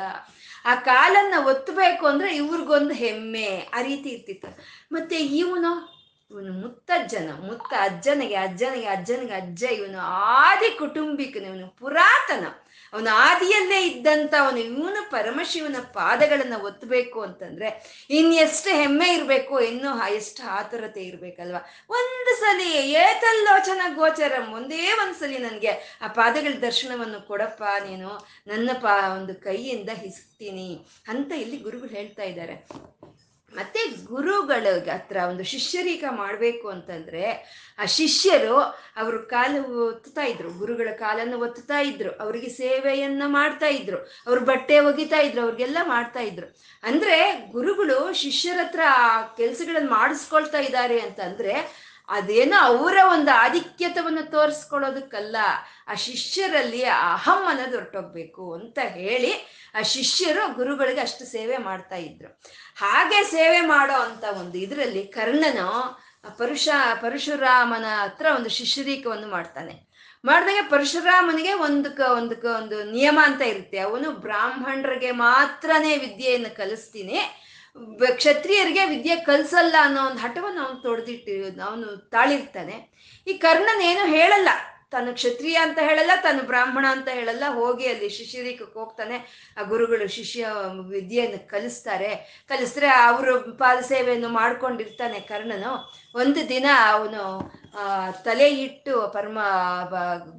ಆ ಕಾಲನ್ನ ಒತ್ತಬೇಕು ಅಂದ್ರೆ ಇವ್ರಿಗೊಂದು ಹೆಮ್ಮೆ, ಆ ರೀತಿ ಇರ್ತಿತ್ತು. ಮತ್ತೆ ಇವನು ಇವನು ಮುತ್ತಜ್ಜನ ಮುತ್ತ ಅಜ್ಜನಿಗೆ ಅಜ್ಜನಿಗೆ ಅಜ್ಜನಿಗೆ ಅಜ್ಜ, ಇವನು ಆದಿ ಕುಟುಂಬಿಕನ, ಇವನು ಪುರಾತನ. ಅವನ ಆದಿಯಲ್ಲೇ ಇದ್ದಂತ ಅವನು ಇವನು ಪರಮಶಿವನ ಪಾದಗಳನ್ನ ಒತ್ತಬೇಕು ಅಂತಂದ್ರೆ ಇನ್ನೆಷ್ಟು ಹೆಮ್ಮೆ ಇರಬೇಕು ಇನ್ನೂ ಎಷ್ಟು ಆತುರತೆ ಇರ್ಬೇಕಲ್ವಾ? ಒಂದು ಸಲ ಏತಲ್ಲೋಚನ ಗೋಚರಂ, ಒಂದೇ ಒಂದ್ಸಲಿ ನನಗೆ ಆ ಪಾದಗಳ ದರ್ಶನವನ್ನು ಕೊಡಪ್ಪ, ನೀನು ನನ್ನ ಪಾ ಒಂದು ಕೈಯಿಂದ ಹಿಸ್ತೀನಿ ಅಂತ ಇಲ್ಲಿ ಗುರುಗಳು ಹೇಳ್ತಾ ಇದ್ದಾರೆ. ಮತ್ತೆ ಗುರುಗಳ ಹತ್ರ ಒಂದು ಶಿಷ್ಯರೀಗ ಮಾಡಬೇಕು ಅಂತಂದ್ರೆ, ಆ ಶಿಷ್ಯರು ಅವರು ಕಾಲು ಒತ್ತುತ್ತಾ ಇದ್ರು, ಗುರುಗಳ ಕಾಲನ್ನು ಒತ್ತುತ್ತಾ ಇದ್ರು, ಅವರಿಗೆ ಸೇವೆಯನ್ನ ಮಾಡ್ತಾ ಇದ್ರು, ಅವ್ರ ಬಟ್ಟೆ ಒಗಿತಾ ಇದ್ರು, ಅವ್ರಿಗೆಲ್ಲ ಮಾಡ್ತಾ ಇದ್ರು. ಅಂದ್ರೆ ಗುರುಗಳು ಶಿಷ್ಯರ ಹತ್ರ ಆ ಕೆಲ್ಸಗಳನ್ನ ಮಾಡಿಸ್ಕೊಳ್ತಾ ಇದ್ದಾರೆ ಅಂತಂದ್ರೆ, ಅದೇನೋ ಅವರ ಒಂದು ಆಧಿಕ್ಯತವನ್ನು ತೋರಿಸ್ಕೊಳ್ಳೋದಕ್ಕಲ್ಲ, ಆ ಶಿಷ್ಯರಲ್ಲಿ ಅಹಮ್ಮನ ಅಹಂ ಅನ್ನೋದು ಹೊರಟೋಗ್ಬೇಕು ಅಂತ ಹೇಳಿ ಆ ಶಿಷ್ಯರು ಗುರುಗಳಿಗೆ ಅಷ್ಟು ಸೇವೆ ಮಾಡ್ತಾ ಇದ್ರು. ಹಾಗೆ ಸೇವೆ ಮಾಡೋ ಅಂತ ಒಂದು ಇದರಲ್ಲಿ ಕರ್ಣನು ಪರುಷ ಪರಶು ಪರಶುರಾಮನ ಹತ್ರ ಒಂದು ಶಿಷ್ಯರೀಕವನ್ನು ಮಾಡ್ತಾನೆ. ಮಾಡಿದಾಗ ಪರಶುರಾಮನಿಗೆ ಒಂದು ಒಂದು ಒಂದು ನಿಯಮ ಅಂತ ಇರುತ್ತೆ. ಅವನು ಬ್ರಾಹ್ಮಣರಿಗೆ ಮಾತ್ರನೇ ವಿದ್ಯೆಯನ್ನು ಕಲಿಸ್ತೀನಿ. ಕ್ಷತ್ರಿಯರಿಗೆ ವಿದ್ಯೆ ಕಲಿಸಲ್ಲ ಅನ್ನೋ ಒಂದು ಹಠವನ್ನು ಅವನು ತೊಡೆದಿಟ್ಟು, ಅವನು ತಾಳಿರ್ತಾನೆ. ಈ ಕರ್ಣನೇನು ಹೇಳಲ್ಲ. ತಾನು ಕ್ಷತ್ರಿಯ ಅಂತ ಹೇಳಲ್ಲ ತಾನು ಬ್ರಾಹ್ಮಣ ಅಂತ ಹೇಳಲ್ಲ. ಹೋಗಿ ಅಲ್ಲಿ ಶಿಷ್ಯರಿಕಕ್ಕೆ ಹೋಗ್ತಾನೆ. ಆ ಗುರುಗಳು ಶಿಷ್ಯ ವಿದ್ಯೆಯನ್ನು ಕಲಿಸ್ತಾರೆ. ಕಲಿಸಿದ್ರೆ ಅವರು ಪಾದ ಸೇವೆಯನ್ನು ಮಾಡ್ಕೊಂಡಿರ್ತಾನೆ ಕರ್ಣನು. ಒಂದು ದಿನ ಅವನು ತಲೆ ಇಟ್ಟು ಪರಮ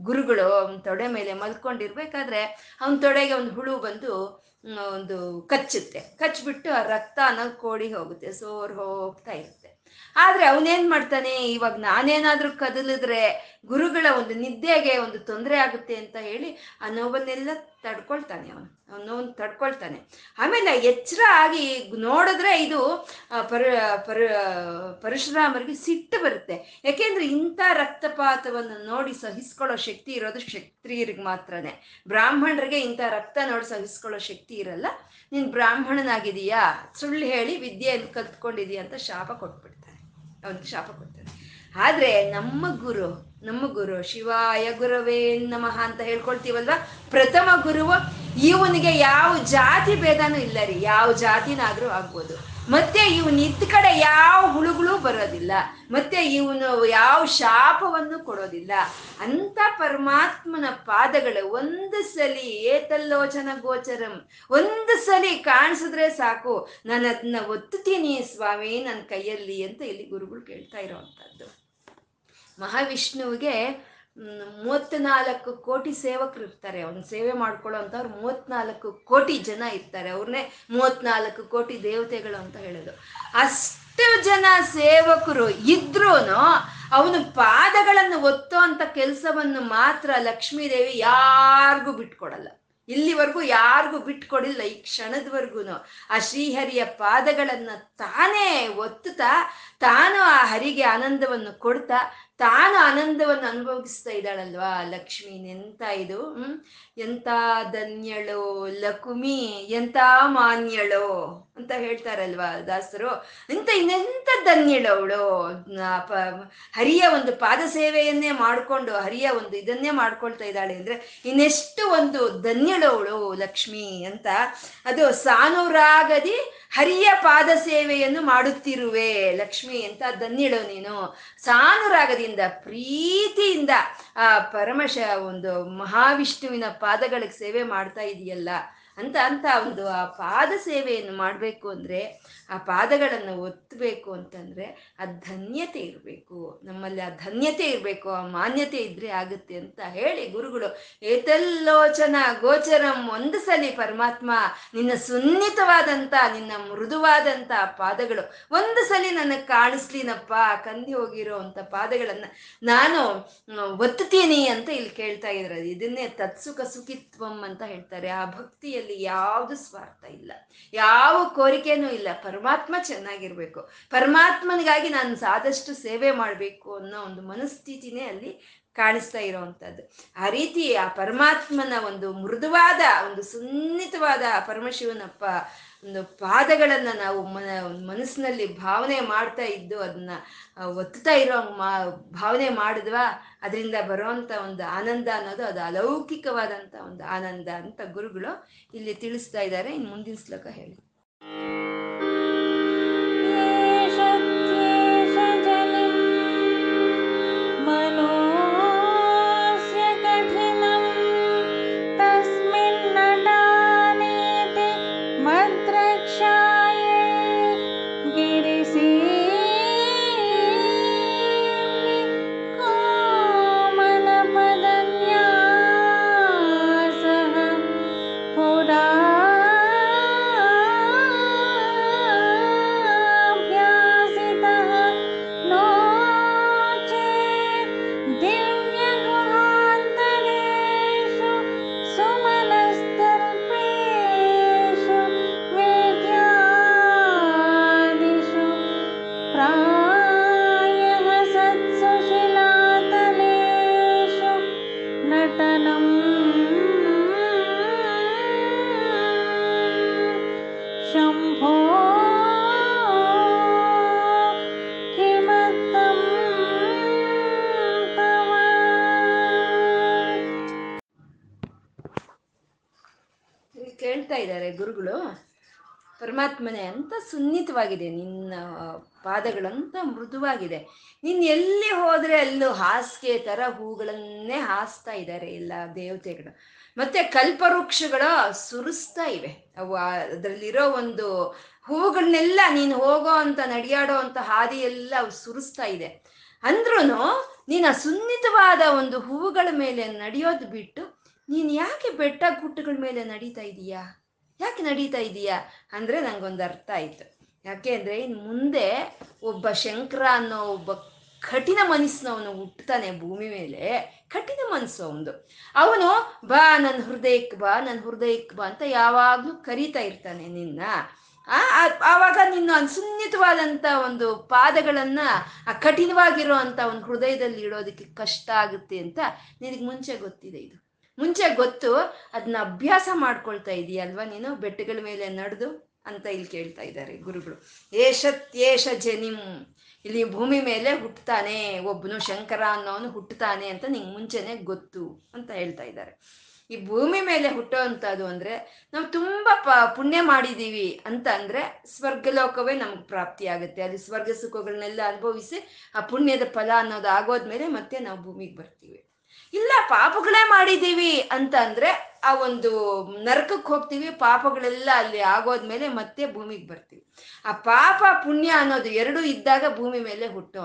ಗುರುಗಳು ಅವ್ನ ತೊಡೆ ಮೇಲೆ ಮಲ್ಕೊಂಡಿರ್ಬೇಕಾದ್ರೆ ಅವನ ತೊಡೆಗೆ ಒಂದು ಹುಳು ಬಂದು ಒಂದು ಕಚ್ಚುತ್ತೆ. ಕಚ್ಚಿಬಿಟ್ಟು ಆ ರಕ್ತ ಅನ್ನೋದು ಕೋಡಿ ಹೋಗುತ್ತೆ, ಸೋರ್ ಹೋಗ್ತಾ ಇರುತ್ತೆ. ಆದ್ರೆ ಅವನೇನ್ ಮಾಡ್ತಾನೆ? ಇವಾಗ ನಾನೇನಾದ್ರೂ ಕದಲಿದ್ರೆ ಗುರುಗಳ ಒಂದು ನಿದ್ದೆಗೆ ಒಂದು ತೊಂದರೆ ಆಗುತ್ತೆ ಅಂತ ಹೇಳಿ ಆ ನೋವನ್ನೆಲ್ಲ ತಡ್ಕೊಳ್ತಾನೆ ಅವನು. ಅವನು ನೋವನ್ನು ತಡ್ಕೊಳ್ತಾನೆ. ಆಮೇಲೆ ಎಚ್ಚರ ಆಗಿ ನೋಡಿದ್ರೆ ಇದು ಪರ ಪರ, ಪರಶುರಾಮರಿಗೆ ಸಿಟ್ಟು ಬರುತ್ತೆ. ಯಾಕೆಂದ್ರೆ ಇಂಥ ರಕ್ತಪಾತವನ್ನು ನೋಡಿ ಸಹಿಸ್ಕೊಳ್ಳೋ ಶಕ್ತಿ ಇರೋದು ಕ್ಷತ್ರಿಯರಿಗೆ ಮಾತ್ರನೇ. ಬ್ರಾಹ್ಮಣರಿಗೆ ಇಂಥ ರಕ್ತ ನೋಡಿ ಸಹಿಸ್ಕೊಳ್ಳೋ ಶಕ್ತಿ ಇರಲ್ಲ. ನೀನ್ ಬ್ರಾಹ್ಮಣನಾಗಿದೀಯಾ ಸುಳ್ಳು ಹೇಳಿ ವಿದ್ಯೆಯನ್ನು ಕಲ್ತ್ಕೊಂಡಿದೀಯ ಅಂತ ಶಾಪ ಕೊಟ್ಬಿಡ್ತಾನೆ. ಅವನಿಗೆ ಶಾಪ ಕೊಡ್ತಾನೆ ಆದ್ರೆ ನಮ್ಮ ಗುರು ನಮ್ಮ ಗುರು, ಶಿವಾಯ ಗುರವೇ ನಮಃ ಅಂತ ಹೇಳ್ಕೊಳ್ತೀವಲ್ವಾ? ಪ್ರಥಮ ಗುರುವು ಇವನಿಗೆ ಯಾವ ಜಾತಿ ಭೇದನೂ ಇಲ್ಲ ರೀ ಯಾವ ಜಾತಿನಾದ್ರೂ ಆಗ್ಬೋದು. ಮತ್ತೆ ಇವನ್ ಇದ್ದ ಕಡೆ ಯಾವ ಹುಳುಗಳು ಬರೋದಿಲ್ಲ. ಮತ್ತೆ ಇವನು ಯಾವ ಶಾಪವನ್ನು ಕೊಡೋದಿಲ್ಲ. ಅಂತ ಪರಮಾತ್ಮನ ಪಾದಗಳು ಒಂದು ಸಲಿ ಏತಲ್ಲೋಚನ ಗೋಚರಂ. ಒಂದು ಸಲಿ ಕಾಣಿಸಿದ್ರೆ ಸಾಕು. ನಾನು ಅದನ್ನ ಒತ್ತುತ್ತೀನಿ ಸ್ವಾಮಿ ನನ್ನ ಕೈಯಲ್ಲಿ ಅಂತ ಇಲ್ಲಿ ಗುರುಗಳು ಕೇಳ್ತಾ ಇರೋವಂಥದ್ದು. ಮಹಾವಿಷ್ಣುವಿಗೆ ಮೂವತ್ನಾಲ್ಕು ಕೋಟಿ ಸೇವಕರು ಇರ್ತಾರೆ. ಅವ್ನ ಸೇವೆ ಮಾಡ್ಕೊಳ್ಳೋ ಅಂಥವ್ರು ಮೂವತ್ನಾಲ್ಕು ಕೋಟಿ ಜನ ಇರ್ತಾರೆ. ಅವ್ರನ್ನೇ ಮೂವತ್ನಾಲ್ಕು ಕೋಟಿ ದೇವತೆಗಳು ಅಂತ ಹೇಳೋದು. ಅಷ್ಟು ಜನ ಸೇವಕರು ಇದ್ರೂ ಅವನು ಪಾದಗಳನ್ನು ಒತ್ತೋ ಅಂತ ಕೆಲಸವನ್ನು ಮಾತ್ರ ಲಕ್ಷ್ಮೀದೇವಿ ಯಾರಿಗೂ ಬಿಟ್ಕೊಡಲ್ಲ. ಇಲ್ಲಿವರೆಗೂ ಯಾರಿಗೂ ಬಿಟ್ಕೊಡಿಲ್ಲ. ಈ ಕ್ಷಣದವರೆಗೂ ಆ ಶ್ರೀಹರಿಯ ಪಾದಗಳನ್ನ ತಾನೇ ಒತ್ತುತ್ತಾ ತಾನು ಆ ಹರಿಗೆ ಆನಂದವನ್ನು ಕೊಡ್ತಾ ತಾನು ಆನಂದವನ್ನು ಅನುಭವಿಸ್ತಾ ಇದ್ದಾಳಲ್ವಾ ಲಕ್ಷ್ಮಿ? ಎಂತ ಇದು? ಹ್ಮ್? ಎಂತ ಧನ್ಯಳೋ ಲಕುಮಿ? ಎಂತ ಮಾನ್ಯಳೋ? ಅಂತ ಹೇಳ್ತಾರಲ್ವಾ ದಾಸರು? ಇಂತ ಇನ್ನೆಂತ ಧನ್ಯಳವಳು ಹರಿಯ ಒಂದು ಪಾದ ಸೇವೆಯನ್ನೇ ಮಾಡ್ಕೊಂಡು, ಹರಿಯ ಒಂದು ಇದನ್ನೇ ಮಾಡ್ಕೊಳ್ತಾ ಇದ್ದಾಳೆ ಅಂದ್ರೆ ಇನ್ನೆಷ್ಟು ಒಂದು ಧನ್ಯಳವಳು ಲಕ್ಷ್ಮಿ ಅಂತ. ಅದು ಸಾನುರಾಗದಿ ಹರಿಯ ಪಾದ ಸೇವೆಯನ್ನು ಮಾಡುತ್ತಿರುವೆ ಲಕ್ಷ್ಮಿ ಅಂತ ಧನ್ಯಳು ನೀನು. ಸಾನುರಾಗದಿಂದ, ಪ್ರೀತಿಯಿಂದ, ಆ, ಪರಮಶ ಒಂದು ಮಹಾವಿಷ್ಣುವಿನ ಪಾದಗಳಿಗೆ ಸೇವೆ ಮಾಡ್ತಾ ಇದೆಯಲ್ಲ. ಅಂತ ಅಂತ ಒಂದು ಆ ಪಾದ ಸೇವೆಯನ್ನು ಮಾಡಬೇಕು ಅಂದರೆ, ಆ ಪಾದಗಳನ್ನು ಒತ್ತಬೇಕು ಅಂತಂದರೆ, ಆ ಧನ್ಯತೆ ಇರಬೇಕು. ನಮ್ಮಲ್ಲಿ ಆ ಧನ್ಯತೆ ಇರಬೇಕು, ಆ ಮಾನ್ಯತೆ ಇದ್ದರೆ ಆಗುತ್ತೆ ಅಂತ ಹೇಳಿ ಗುರುಗಳು, ಏತಲ್ಲೋಚನ ಗೋಚರಂ ಒಂದು ಸಲಿ ಪರಮಾತ್ಮ, ನಿನ್ನ ಸುನ್ನಿತವಾದಂಥ ನಿನ್ನ ಮೃದುವಾದಂಥ ಪಾದಗಳು, ಒಂದು ಸಲಿ ನನಗೆ ಕಾಣಿಸ್ಲಿನಪ್ಪ ಕಂದಿ ಹೋಗಿರೋ ಅಂಥ ಪಾದಗಳನ್ನು ನಾನು ಒತ್ತುತ್ತೀನಿ ಅಂತ ಇಲ್ಲಿ ಕೇಳ್ತಾ ಇದ್ದಾರೆ. ಇದನ್ನೇ ತತ್ಸುಖ ಸುಖಿತ್ವಂ ಅಂತ ಹೇಳ್ತಾರೆ. ಆ ಭಕ್ತಿಯಲ್ಲಿ ಯಾವುದು ಸ್ವಾರ್ಥ ಇಲ್ಲ. ಯಾವ ಕೋರಿಕೆನೂ ಇಲ್ಲ. ಪರಮಾತ್ಮ ಚೆನ್ನಾಗಿರ್ಬೇಕು. ಪರಮಾತ್ಮನಿಗಾಗಿ ನಾನು ಸಾದಷ್ಟು ಸೇವೆ ಮಾಡಬೇಕು ಅನ್ನೋ ಒಂದು ಮನಸ್ಥಿತಿನೇ ಅಲ್ಲಿ ಕಾಣಿಸ್ತಾ ಇರೋವಂಥದ್ದು ಆ ರೀತಿ ಆ ಪರಮಾತ್ಮನ ಒಂದು ಮೃದುವಾದ, ಒಂದು ಸುನ್ನಿತವಾದ ಪರಮಶಿವನಪ್ಪ ಪರಮಶಿವನ ಒಂದು ಪಾದಗಳನ್ನು ನಾವು ಮನ ಮನಸ್ಸಿನಲ್ಲಿ ಭಾವನೆ ಮಾಡ್ತಾ ಇದ್ದು ಅದನ್ನ ಒತ್ತಾ ಇರೋ ಮಾ, ಭಾವನೆ ಮಾಡಿದ್ವಾ? ಅದರಿಂದ ಬರುವಂತ ಒಂದು ಆನಂದ ಅನ್ನೋದು ಅದು ಅಲೌಕಿಕವಾದಂತ ಒಂದು ಆನಂದ ಅಂತ ಗುರುಗಳು ಇಲ್ಲಿ ತಿಳಿಸ್ತಾ ಇದ್ದಾರೆ. ಇನ್ನು ಮುಂದಿನ ಶ್ಲೋಕ ಹೇಳಿ. ಪರಮಾತ್ಮನೇ ಅಂತ ಸುನ್ನಿತವಾಗಿದೆ. ನಿನ್ನ ಪಾದಗಳಂತ ಮೃದುವಾಗಿದೆ. ನೀನ್ ಎಲ್ಲಿ ಹೋದ್ರೆ ಅಲ್ಲೂ ಹಾಸಿಗೆ ತರ ಹೂಗಳನ್ನೇ ಹಾಸ್ತಾ ಇದ್ದಾರೆ ಎಲ್ಲ ದೇವತೆಗಳು. ಮತ್ತೆ ಕಲ್ಪವೃಕ್ಷಗಳು ಸುರಿಸ್ತಾ ಇವೆ. ಅವು ಅದರಲ್ಲಿರೋ ಒಂದು ಹೂಗಳನ್ನೆಲ್ಲ ನೀನು ಹೋಗೋ ಅಂತ, ನಡೆಯಾಡೋ ಅಂತ ಹಾದಿ ಎಲ್ಲ ಅವು ಸುರಿಸ್ತಾ ಇದೆ. ಅಂದ್ರೂ ನೀನು ಸುನ್ನಿತವಾದ ಒಂದು ಹೂವುಗಳ ಮೇಲೆ ನಡೆಯೋದು ಬಿಟ್ಟು ನೀನು ಯಾಕೆ ಬೆಟ್ಟ ಗುಟ್ಟುಗಳ ಮೇಲೆ ನಡೀತಾ ಇದೀಯಾ? ಯಾಕೆ ನಡೀತಾ ಇದೀಯಾ? ಅಂದ್ರೆ ನಂಗೊಂದು ಅರ್ಥ ಆಯ್ತು. ಯಾಕೆ ಅಂದ್ರೆ ಇನ್ ಮುಂದೆ ಒಬ್ಬ ಶಂಕರ ಅನ್ನೋ ಒಬ್ಬ ಕಠಿಣ ಮನಸ್ಸಿನವನು ಹುಟ್ಟತಾನೆ ಭೂಮಿ ಮೇಲೆ, ಕಠಿಣ ಮನಸ್ಸು ಅವನು ಅವನು, ಬಾ ನನ್ನ ಹೃದಯಕ್ಕೆ ಬಾ ನನ್ನ ಹೃದಯಕ್ಕೆ ಬಾ ಅಂತ ಯಾವಾಗ್ಲೂ ಕರೀತಾ ಇರ್ತಾನೆ ನಿನ್ನ. ಆವಾಗ ನಿನ್ನ ಸುನ್ನಿತವಾದಂತ ಒಂದು ಪಾದಗಳನ್ನ, ಆ ಕಠಿಣವಾಗಿರೋ ಒಂದು ಹೃದಯದಲ್ಲಿ ಇಡೋದಕ್ಕೆ ಕಷ್ಟ ಆಗುತ್ತೆ ಅಂತ ನಿನಗೆ ಮುಂಚೆ ಗೊತ್ತಿದೆ ಇದು. ಮುಂಚೆ ಗೊತ್ತು ಅದನ್ನ ಅಭ್ಯಾಸ ಮಾಡ್ಕೊಳ್ತಾ ಇದೀಯಲ್ವಾ ನೀನು? ಬೆಟ್ಟಗಳ ಮೇಲೆ ನಡೆದು ಅಂತ ಇಲ್ಲಿ ಕೇಳ್ತಾ ಇದ್ದಾರೆ ಗುರುಗಳು. ಏಷತ್ಯೇಷ ಜನಿಂ. ಇಲ್ಲಿ ಭೂಮಿ ಮೇಲೆ ಹುಟ್ಟುತ್ತಾನೆ ಒಬ್ಬನು ಶಂಕರ ಅನ್ನೋನು ಹುಟ್ಟುತ್ತಾನೆ ಅಂತ ನಿಂಗೆ ಮುಂಚೆನೆ ಗೊತ್ತು ಅಂತ ಹೇಳ್ತಾ ಇದ್ದಾರೆ. ಈ ಭೂಮಿ ಮೇಲೆ ಹುಟ್ಟೋ ಅಂದರೆ ಅಂದ್ರೆ ನಾವು ತುಂಬಾ ಪ, ಪುಣ್ಯ ಮಾಡಿದೀವಿ ಅಂತ ಅಂದ್ರೆ ಸ್ವರ್ಗಲೋಕವೇ ನಮ್ಗೆ ಪ್ರಾಪ್ತಿ ಆಗುತ್ತೆ. ಅಲ್ಲಿ ಸ್ವರ್ಗ ಸುಖಗಳನ್ನೆಲ್ಲ ಅನುಭವಿಸಿ ಆ ಪುಣ್ಯದ ಫಲ ಅನ್ನೋದು ಆಗೋದ್ಮೇಲೆ ಮತ್ತೆ ನಾವು ಭೂಮಿಗೆ ಬರ್ತೀವಿ. ಇಲ್ಲ, ಪಾಪಗಳೇ ಮಾಡಿದೀವಿ ಅಂತ ಅಂದ್ರೆ ಆ ಒಂದು ನರಕಕ್ಕೆ ಹೋಗ್ತೀವಿ, ಪಾಪಗಳೆಲ್ಲ ಅಲ್ಲಿ ಆಗೋದ್ಮೇಲೆ ಮತ್ತೆ ಭೂಮಿಗೆ ಬರ್ತೀವಿ. ಆ ಪಾಪ ಪುಣ್ಯ ಅನ್ನೋದು ಎರಡು ಇದ್ದಾಗ ಭೂಮಿ ಮೇಲೆ ಹುಟ್ಟೋ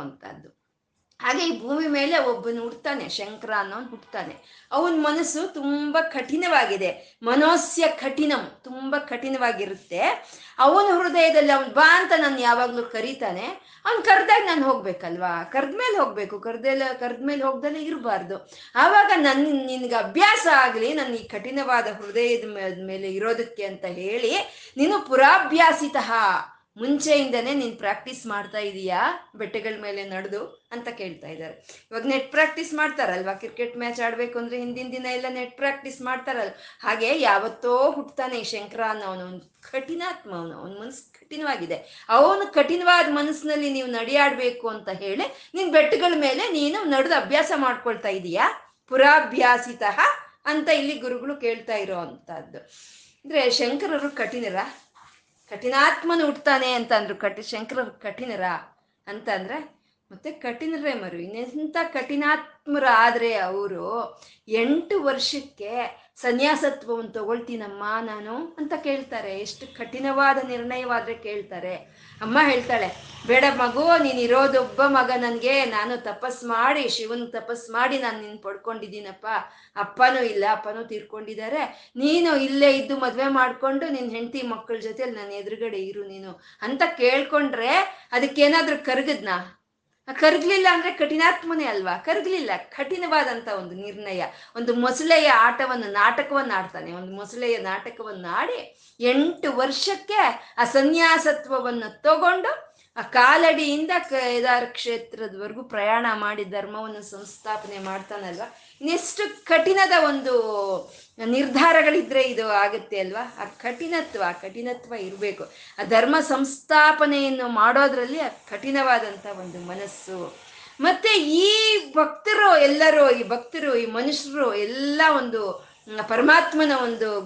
ಹಾಗೆ ಈ ಭೂಮಿ ಮೇಲೆ ಒಬ್ಬನು ಹುಡ್ತಾನೆ, ಶಂಕರ ಅನ್ನೋನು ಹುಡ್ತಾನೆ. ಅವನ ಮನಸ್ಸು ತುಂಬಾ ಕಠಿಣವಾಗಿದೆ. ಮನೋಸ್ಯ ಕಠಿಣಂ, ತುಂಬಾ ಕಠಿಣವಾಗಿರುತ್ತೆ. ಅವನ ಹೃದಯದಲ್ಲಿ ಅವನು ಬಾ ಅಂತ ನಾನು ಯಾವಾಗ್ಲೂ ಕರೀತಾನೆ. ಅವ್ನು ಕರೆದಾಗ ನಾನು ಹೋಗ್ಬೇಕಲ್ವಾ? ಕರ್ದ್ಮೇಲೆ ಹೋಗ್ಬೇಕು. ಕರ್ದೆಲ್ಲ ಕರ್ದ್ಮೇಲೆ ಹೋಗ್ದಲ್ಲೇ ಇರಬಾರ್ದು. ಆವಾಗ ನನ್, ನಿನ್ಗೆ ಅಭ್ಯಾಸ ಆಗಲಿ ನನ್ನ ಈ ಕಠಿಣವಾದ ಹೃದಯದ ಮೇಲೆ ಇರೋದಕ್ಕೆ ಅಂತ ಹೇಳಿ, ನೀನು ಪುರಾಭ್ಯಾಸಿತಃ. ಮುಂಚೆಯಿಂದನೇ ನೀನು ಪ್ರಾಕ್ಟೀಸ್ ಮಾಡ್ತಾ ಇದೀಯಾ? ಬೆಟ್ಟಗಳ ಮೇಲೆ ನಡೆದು ಅಂತ ಕೇಳ್ತಾ ಇದ್ದಾರೆ. ಇವಾಗ ನೆಟ್ ಪ್ರಾಕ್ಟೀಸ್ ಮಾಡ್ತಾರಲ್ವಾ? ಕ್ರಿಕೆಟ್ ಮ್ಯಾಚ್ ಆಡ್ಬೇಕು ಅಂದ್ರೆ ಹಿಂದಿನ ದಿನ ಎಲ್ಲ ನೆಟ್ ಪ್ರಾಕ್ಟೀಸ್ ಮಾಡ್ತಾರಲ್ವ? ಹಾಗೆ ಯಾವತ್ತೋ ಹುಟ್ಟತಾನೆ ಈ ಶಂಕರ ಅವನು, ಒಂದು ಕಠಿಣಾತ್ಮ ಅವನು, ಅವನ ಮನಸ್ಸು ಕಠಿಣವಾಗಿದೆ. ಅವನು ಕಠಿಣವಾದ ಮನಸ್ಸಿನಲ್ಲಿ ನೀವು ನಡೆಯಾಡ್ಬೇಕು ಅಂತ ಹೇಳಿ ನೀನು ಬೆಟ್ಟಗಳ ಮೇಲೆ ನೀನು ನಡೆದು ಅಭ್ಯಾಸ ಮಾಡ್ಕೊಳ್ತಾ ಇದೀಯಾ? ಪುರಾಭ್ಯಾಸಿತಃ ಅಂತ ಇಲ್ಲಿ ಗುರುಗಳು ಕೇಳ್ತಾ ಇರೋ ಅಂತದ್ದು ಅಂದ್ರೆ ಶಂಕರರು ಕಠಿಣರ. ಕಠಿಣಾತ್ಮನು ಹುಟ್ತಾನೆ ಅಂತ ಅಂದ್ರು ಕಠಿ ಶಂಕರ ಕಠಿಣರ ಅಂತ ಅಂದ್ರೆ ಮತ್ತೆ ಕಠಿಣರೇ ಮರು. ಇನ್ನೆಂಥ ಕಠಿಣಾತ್ಮರ ಆದ್ರೆ ಅವರು ಎಂಟು ವರ್ಷಕ್ಕೆ ಸನ್ಯಾಸತ್ವವನ್ನು ತಗೊಳ್ತೀನಮ್ಮ ನಾನು ಅಂತ ಕೇಳ್ತಾರೆ. ಎಷ್ಟು ಕಠಿಣವಾದ ನಿರ್ಣಯವಾದ್ರೆ ಕೇಳ್ತಾರೆ. ಅಮ್ಮ ಹೇಳ್ತಾಳೆ, ಬೇಡ ಮಗು, ನೀನು ಇರೋದೊಬ್ಬ ಮಗ ನನಗೆ. ನಾನು ತಪಸ್ ಮಾಡಿ, ಶಿವನ್ ತಪಸ್ ಮಾಡಿ ನಾನು ನಿನ್ನ ಪಡ್ಕೊಂಡಿದ್ದೀನಪ್ಪ. ಅಪ್ಪನೂ ಇಲ್ಲ, ಅಪ್ಪನೂ ತೀರ್ಕೊಂಡಿದ್ದಾರೆ. ನೀನು ಇಲ್ಲೇ ಇದ್ದು ಮದುವೆ ಮಾಡ್ಕೊಂಡು ನಿನ್ನ ಹೆಂಡತಿ ಮಕ್ಕಳ ಜೊತೆಯಲ್ಲಿ ನನ್ನ ಎದುರುಗಡೆ ಇರು ನೀನು. ಅಂತ ಕೇಳ್ಕೊಂಡ್ರೆ ಅದಕ್ಕೇನಾದ್ರೂ ಕರಗದ್ನಾ? ಕರಗ್ಲಿಲ್ಲ ಅಂದ್ರೆ ಕಠಿಣಾತ್ಮನೇ ಅಲ್ವಾ? ಕರಗ್ಲಿಲ್ಲ, ಕಠಿಣವಾದಂತ ಒಂದು ನಿರ್ಣಯ, ಒಂದು ಮೊಸಳೆಯ ಆಟವನ್ನು, ನಾಟಕವನ್ನು ಆಡ್ತಾನೆ. ಒಂದು ಮೊಸಳೆಯ ನಾಟಕವನ್ನು ಆಡಿ ಎಂಟು ವರ್ಷಕ್ಕೆ ಆ ಸನ್ಯಾಸತ್ವವನ್ನು ತಗೊಂಡು ಆ ಕಾಲಡಿಯಿಂದ ಕೇದಾರ ಕ್ಷೇತ್ರದವರೆಗೂ ಪ್ರಯಾಣ ಮಾಡಿ ಧರ್ಮವನ್ನು ಸಂಸ್ಥಾಪನೆ ಮಾಡ್ತಾನಲ್ವಾ? ಇನ್ನೆಷ್ಟು ಕಠಿಣದ ಒಂದು ನಿರ್ಧಾರಗಳಿದ್ರೆ ಇದು ಆಗುತ್ತೆ ಅಲ್ವಾ? ಆ ಕಠಿಣತ್ವ ಆ ಕಠಿಣತ್ವ ಇರಬೇಕು. ಆ ಧರ್ಮ ಸಂಸ್ಥಾಪನೆಯನ್ನು ಮಾಡೋದ್ರಲ್ಲಿ ಆ ಕಠಿಣವಾದಂಥ ಒಂದು ಮನಸ್ಸು. ಮತ್ತೆ ಈ ಭಕ್ತರು ಎಲ್ಲರೂ, ಈ ಭಕ್ತರು, ಈ ಮನುಷ್ಯರು ಎಲ್ಲ ಒಂದು ಪರಮಾತ್ಮನ ಒಂದು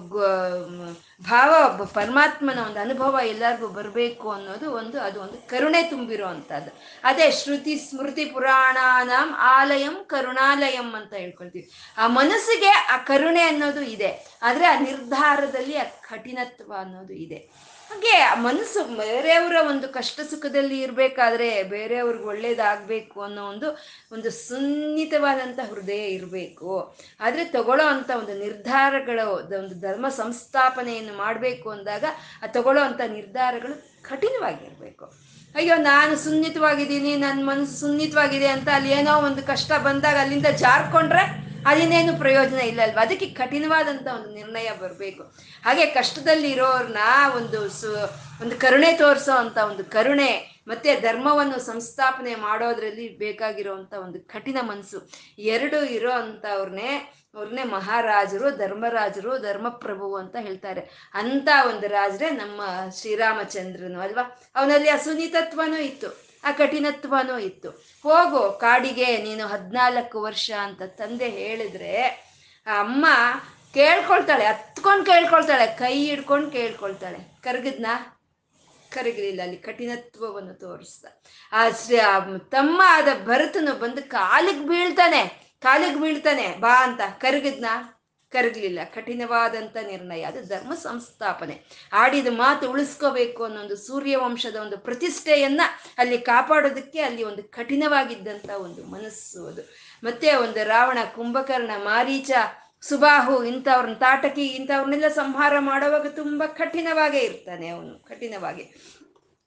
ಭಾವ ಪರಮಾತ್ಮನ ಒಂದು ಅನುಭವ ಎಲ್ಲರಿಗೂ ಬರಬೇಕು ಅನ್ನೋದು ಒಂದು, ಅದು ಒಂದು ಕರುಣೆ ತುಂಬಿರೋ ಅಂಥದ್ದು ಅದೇ ಶ್ರುತಿ ಸ್ಮೃತಿ ಪುರಾಣಾನಾಂ ಆಲಯಂ ಕರುಣಾಲಯಂ ಅಂತ ಹೇಳ್ಕೊಳ್ತೀವಿ. ಆ ಮನಸ್ಸಿಗೆ ಆ ಕರುಣೆ ಅನ್ನೋದು ಇದೆ. ಆದರೆ ಆ ನಿರ್ಧಾರದಲ್ಲಿ ಆ ಕಠಿಣತ್ವ ಅನ್ನೋದು ಇದೆ. ಹಾಗೆ ಮನಸ್ಸು ಬೇರೆಯವರ ಒಂದು ಕಷ್ಟ ಸುಖದಲ್ಲಿ ಇರಬೇಕಾದ್ರೆ ಬೇರೆಯವ್ರಿಗೆ ಒಳ್ಳೇದಾಗ್ಬೇಕು ಅನ್ನೋ ಒಂದು ಒಂದು ಸುನ್ನಿತವಾದಂಥ ಹೃದಯ ಇರಬೇಕು. ಆದರೆ ತಗೊಳ್ಳೋ ಅಂತ ಒಂದು ನಿರ್ಧಾರಗಳು ಒಂದು ಧರ್ಮ ಸಂಸ್ಥಾಪನೆಯನ್ನು ಮಾಡಬೇಕು ಅಂದಾಗ ಆ ತಗೊಳ್ಳೋ ಅಂತ ನಿರ್ಧಾರಗಳು ಕಠಿಣವಾಗಿರಬೇಕು. ಅಯ್ಯೋ, ನಾನು ಸುನ್ನಿತವಾಗಿದ್ದೀನಿ ನನ್ನ ಮನಸ್ಸು ಸುನ್ನಿತವಾಗಿದೆ ಅಂತ ಅಲ್ಲಿ ಏನೋ ಒಂದು ಕಷ್ಟ ಬಂದಾಗ ಅಲ್ಲಿಂದ ಜಾರ್ಕೊಂಡ್ರೆ ಅದೇನೇನು ಪ್ರಯೋಜನ ಇಲ್ಲ ಅಲ್ವಾ ಅದಕ್ಕೆ ಕಠಿಣವಾದಂಥ ಒಂದು ನಿರ್ಣಯ ಬರಬೇಕು. ಹಾಗೆ ಕಷ್ಟದಲ್ಲಿ ಇರೋರ್ನ ಒಂದು ಸು, ಒಂದು ಕರುಣೆ ತೋರಿಸೋ ಅಂತ ಒಂದು ಕರುಣೆ, ಮತ್ತೆ ಧರ್ಮವನ್ನು ಸಂಸ್ಥಾಪನೆ ಮಾಡೋದ್ರಲ್ಲಿ ಬೇಕಾಗಿರುವಂತ ಒಂದು ಕಠಿಣ ಮನಸ್ಸು ಎರಡು ಇರೋ ಅಂಥವ್ರನ್ನೇ ಅವ್ರನ್ನೇ ಮಹಾರಾಜರು, ಧರ್ಮರಾಜರು, ಧರ್ಮಪ್ರಭು ಅಂತ ಹೇಳ್ತಾರೆ. ಅಂತ ಒಂದು ರಾಜರೇ ನಮ್ಮ ಶ್ರೀರಾಮಚಂದ್ರನು, ಅಲ್ವಾ? ಅವನಲ್ಲಿ ಆ ಸುನಿತತ್ವನೂ ಇತ್ತು. ಆ ಕಠಿಣತ್ವನೂ ಇತ್ತು. ಹೋಗು, ಕಾಡಿಗೆ, ನೀನು ಹದಿನಾಲ್ಕು ವರ್ಷ ಅಂತ ತಂದೆ ಹೇಳಿದ್ರೆ ಆ ಅಮ್ಮ ಕೇಳ್ಕೊಳ್ತಾಳೆ ಹತ್ಕೊಂಡು ಕೇಳ್ಕೊಳ್ತಾಳೆ, ಕೈ ಹಿಡ್ಕೊಂಡು ಕೇಳ್ಕೊಳ್ತಾಳೆ. ಕರಗಿದ್ನ? ಕರಗಲಿಲ್ಲ, ಅಲ್ಲಿ ಕಠಿಣತ್ವವನ್ನು ತೋರಿಸ್ದ. ಆ ತಮ್ಮ ಆದ ಭರತನು ಬಂದು ಕಾಲಿಗೆ ಬೀಳ್ತಾನೆ ಕಾಲಿಗೆ ಬೀಳ್ತಾನೆ, ಬಾ ಅಂತ. ಕರಗಿದ್ನ? ಕರಗಲಿಲ್ಲ. ಕಠಿಣವಾದಂಥ ನಿರ್ಣಯ. ಅದು ಧರ್ಮ ಸಂಸ್ಥಾಪನೆ. ಆಡಿದ ಮಾತು ಉಳಿಸ್ಕೋಬೇಕು ಅನ್ನೋ ಒಂದು ಸೂರ್ಯವಂಶದ ಒಂದು ಪ್ರತಿಷ್ಠೆಯನ್ನ ಅಲ್ಲಿ ಕಾಪಾಡೋದಕ್ಕೆ ಅಲ್ಲಿ ಒಂದು ಕಠಿಣವಾಗಿದ್ದಂಥ ಒಂದು ಮನಸ್ಸು ಅದು. ಮತ್ತೆ ಒಂದು ರಾವಣ ಕುಂಭಕರ್ಣ ಮಾರೀಚ ಸುಬಾಹು ಇಂಥವ್ರನ್ನ ತಾಟಕಿ ಇಂಥವ್ರನ್ನೆಲ್ಲ ಸಂಹಾರ ಮಾಡುವಾಗ ತುಂಬ ಕಠಿಣವಾಗೇ ಇರ್ತಾನೆ ಅವನು. ಕಠಿಣವಾಗಿ.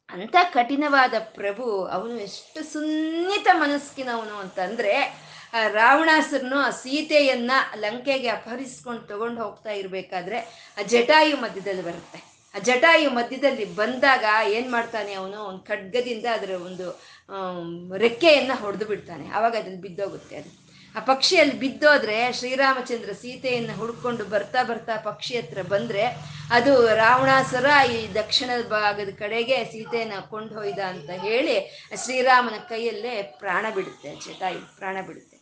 ಅಂತ ಕಠಿಣವಾದ ಪ್ರಭು ಅವನು ಎಷ್ಟು ಸುನ್ನಿತ ಮನಸ್ಕಿನವನು ಅಂತಂದ್ರೆ ರಾವಣಾಸುರನು ಆ ಸೀತೆಯನ್ನ ಲಂಕೆಗೆ ಅಪಹರಿಸ್ಕೊಂಡು ತಗೊಂಡು ಹೋಗ್ತಾ ಇರ್ಬೇಕಾದ್ರೆ ಆ ಜಟಾಯು ಮಧ್ಯದಲ್ಲಿ ಬರುತ್ತೆ. ಆ ಜಟಾಯು ಮಧ್ಯದಲ್ಲಿ ಬಂದಾಗ ಏನ್ ಮಾಡ್ತಾನೆ ಅವನು? ಒಂದು ಖಡ್ಗದಿಂದ ಅದರ ಒಂದು ರೆಕ್ಕೆಯನ್ನ ಹೊಡೆದು ಬಿಡ್ತಾನೆ. ಅವಾಗ ಅದ್ರಲ್ಲಿ ಬಿದ್ದೋಗುತ್ತೆ ಅದು. ಆ ಪಕ್ಷಿ ಅಲ್ಲಿ ಬಿದ್ದೋದ್ರೆ ಶ್ರೀರಾಮಚಂದ್ರ ಸೀತೆಯನ್ನು ಹುಡ್ಕೊಂಡು ಬರ್ತಾ ಬರ್ತಾ ಪಕ್ಷಿ ಹತ್ರ ಬಂದ್ರೆ ಅದು ರಾವಣಾಸುರ ಈ ದಕ್ಷಿಣದ ಭಾಗದ ಕಡೆಗೆ ಸೀತೆಯನ್ನ ಕೊಂಡೊಯ್ದ ಅಂತ ಹೇಳಿ ಶ್ರೀರಾಮನ ಕೈಯಲ್ಲೇ ಪ್ರಾಣ ಬಿಡುತ್ತೆ ಜಟಾಯು ಪ್ರಾಣ ಬಿಡುತ್ತೆ.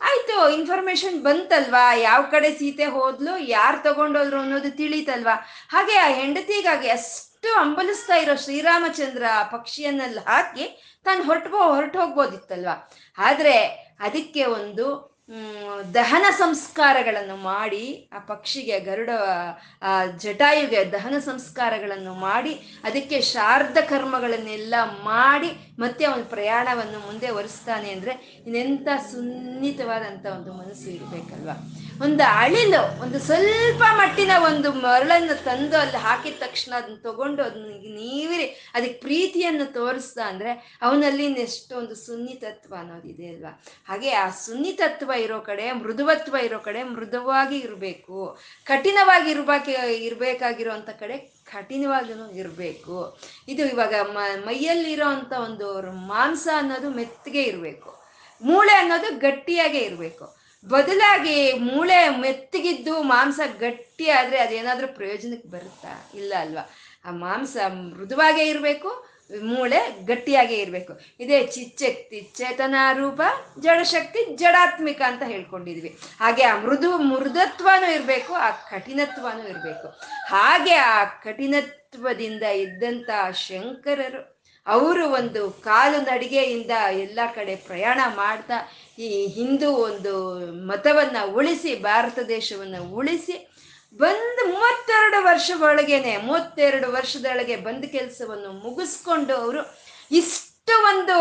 ಆಯ್ತು ಇನ್ಫಾರ್ಮೇಶನ್ ಬಂತಲ್ವಾ? ಯಾವ ಕಡೆ ಸೀತೆ ಹೋದ್ಲು, ಯಾರು ತಗೊಂಡೋದ್ರು ಅನ್ನೋದು ತಿಳಿತಲ್ವಾ? ಹಾಗೆ ಆ ಹೆಂಡತಿಗಾಗಿ ಅಷ್ಟು ಅಂಬಲಿಸ್ತಾ ಇರೋ ಶ್ರೀರಾಮಚಂದ್ರ ಆ ಪಕ್ಷಿಯನ್ನೆಲ್ಲ ಹಾಕಿ ತಾನು ಹೊರಟು ಹೊರಟು ಹೋಗ್ಬೋದಿತ್ತಲ್ವಾ ಆದ್ರೆ ಅದಕ್ಕೆ ಒಂದು ದಹನ ಸಂಸ್ಕಾರಗಳನ್ನು ಮಾಡಿ ಆ ಪಕ್ಷಿಗೆ ಗರುಡ ಜಟಾಯುಗೆ ದಹನ ಸಂಸ್ಕಾರಗಳನ್ನು ಮಾಡಿ ಅದಕ್ಕೆ ಶಾರ್ಧ ಕರ್ಮಗಳನ್ನೆಲ್ಲ ಮಾಡಿ ಮತ್ತೆ ಅವನ ಪ್ರಯಾಣವನ್ನು ಮುಂದೆ ಒರೆಸ್ತಾನೆ ಅಂದ್ರೆ ಇನ್ನೆಂಥ ಸುನ್ನಿತವಾದಂಥ ಒಂದು ಮನಸ್ಸು ಇರಬೇಕಲ್ವಾ? ಒಂದು ಅಳಿಲು, ಒಂದು ಸ್ವಲ್ಪ ಮಟ್ಟಿನ ಒಂದು ಮರಳನ್ನು ತಂದು ಅಲ್ಲಿ ಹಾಕಿದ ತಕ್ಷಣ ಅದನ್ನ ತಗೊಂಡು ಅದನ್ನ ನೀವಿರಿ, ಅದಕ್ಕೆ ಪ್ರೀತಿಯನ್ನು ತೋರಿಸ್ತಾ ಅಂದ್ರೆ ಅವನಲ್ಲಿ ಎಷ್ಟೊಂದು ಸುನ್ನಿತತ್ವ ಅನ್ನೋದಿದೆ ಅಲ್ವಾ? ಹಾಗೆ ಆ ಸುನ್ನಿತತ್ವ ಇರೋ ಕಡೆ, ಮೃದುವತ್ವ ಇರೋ ಕಡೆ ಮೃದುವಾಗಿ ಇರಬೇಕು. ಕಠಿಣವಾಗಿ ಇರಬೇಕು ಇರ್ಬೇಕಾಗಿರೋಂಥ ಕಡೆ ಕಠಿಣವಾಗಿನೂ ಇರಬೇಕು. ಇದು ಇವಾಗ ಮ, ಮೈಯಲ್ಲಿರೋ ಒಂದು ಮಾಂಸ ಅನ್ನೋದು ಮೆತ್ತಗೆ ಇರಬೇಕು. ಮೂಳೆ ಅನ್ನೋದು ಗಟ್ಟಿಯಾಗೇ ಇರಬೇಕು. ಬದಲಾಗಿ ಮೂಳೆ ಮೆತ್ತಗಿದ್ದು ಮಾಂಸ ಗಟ್ಟಿ ಆದ್ರೆ ಅದೇನಾದ್ರೂ ಪ್ರಯೋಜನಕ್ಕೆ ಬರುತ್ತಾ? ಇಲ್ಲ ಅಲ್ವಾ? ಆ ಮಾಂಸ ಮೃದುವಾಗೇ ಇರಬೇಕು ಮೂಳೆ ಗಟ್ಟಿಯಾಗೇ ಇರಬೇಕು. ಇದೇ ಚಿಚ್ಚಕ್ತಿ ಚೇತನ ರೂಪ ಜಡಶಕ್ತಿ, ಜಡಾತ್ಮಿಕ ಅಂತ ಹೇಳ್ಕೊಂಡಿದ್ವಿ. ಹಾಗೆ ಆ ಮೃದು ಮೃದತ್ವನೂ ಇರಬೇಕು, ಆ ಕಠಿಣತ್ವನೂ ಇರಬೇಕು. ಹಾಗೆ ಆ ಕಠಿಣತ್ವದಿಂದ ಇದ್ದಂಥ ಶಂಕರರು, ಅವರು ಒಂದು ಕಾಲು ನಡಿಗೆಯಿಂದ ಎಲ್ಲ ಕಡೆ ಪ್ರಯಾಣ ಮಾಡ್ತಾ, ಈ ಹಿಂದೂ ಒಂದು ಮತವನ್ನು ಉಳಿಸಿ, ಭಾರತ ದೇಶವನ್ನು ಉಳಿಸಿ ಬಂದು ಮೂವತ್ತೆರಡು ವರ್ಷ ಒಳಗೇನೆ ಮೂವತ್ತೆರಡು ವರ್ಷದೊಳಗೆ ಬಂದ ಕೆಲಸವನ್ನು ಮುಗಿಸ್ಕೊಂಡು ಅವರು ಇಷ್ಟು ಒಂದು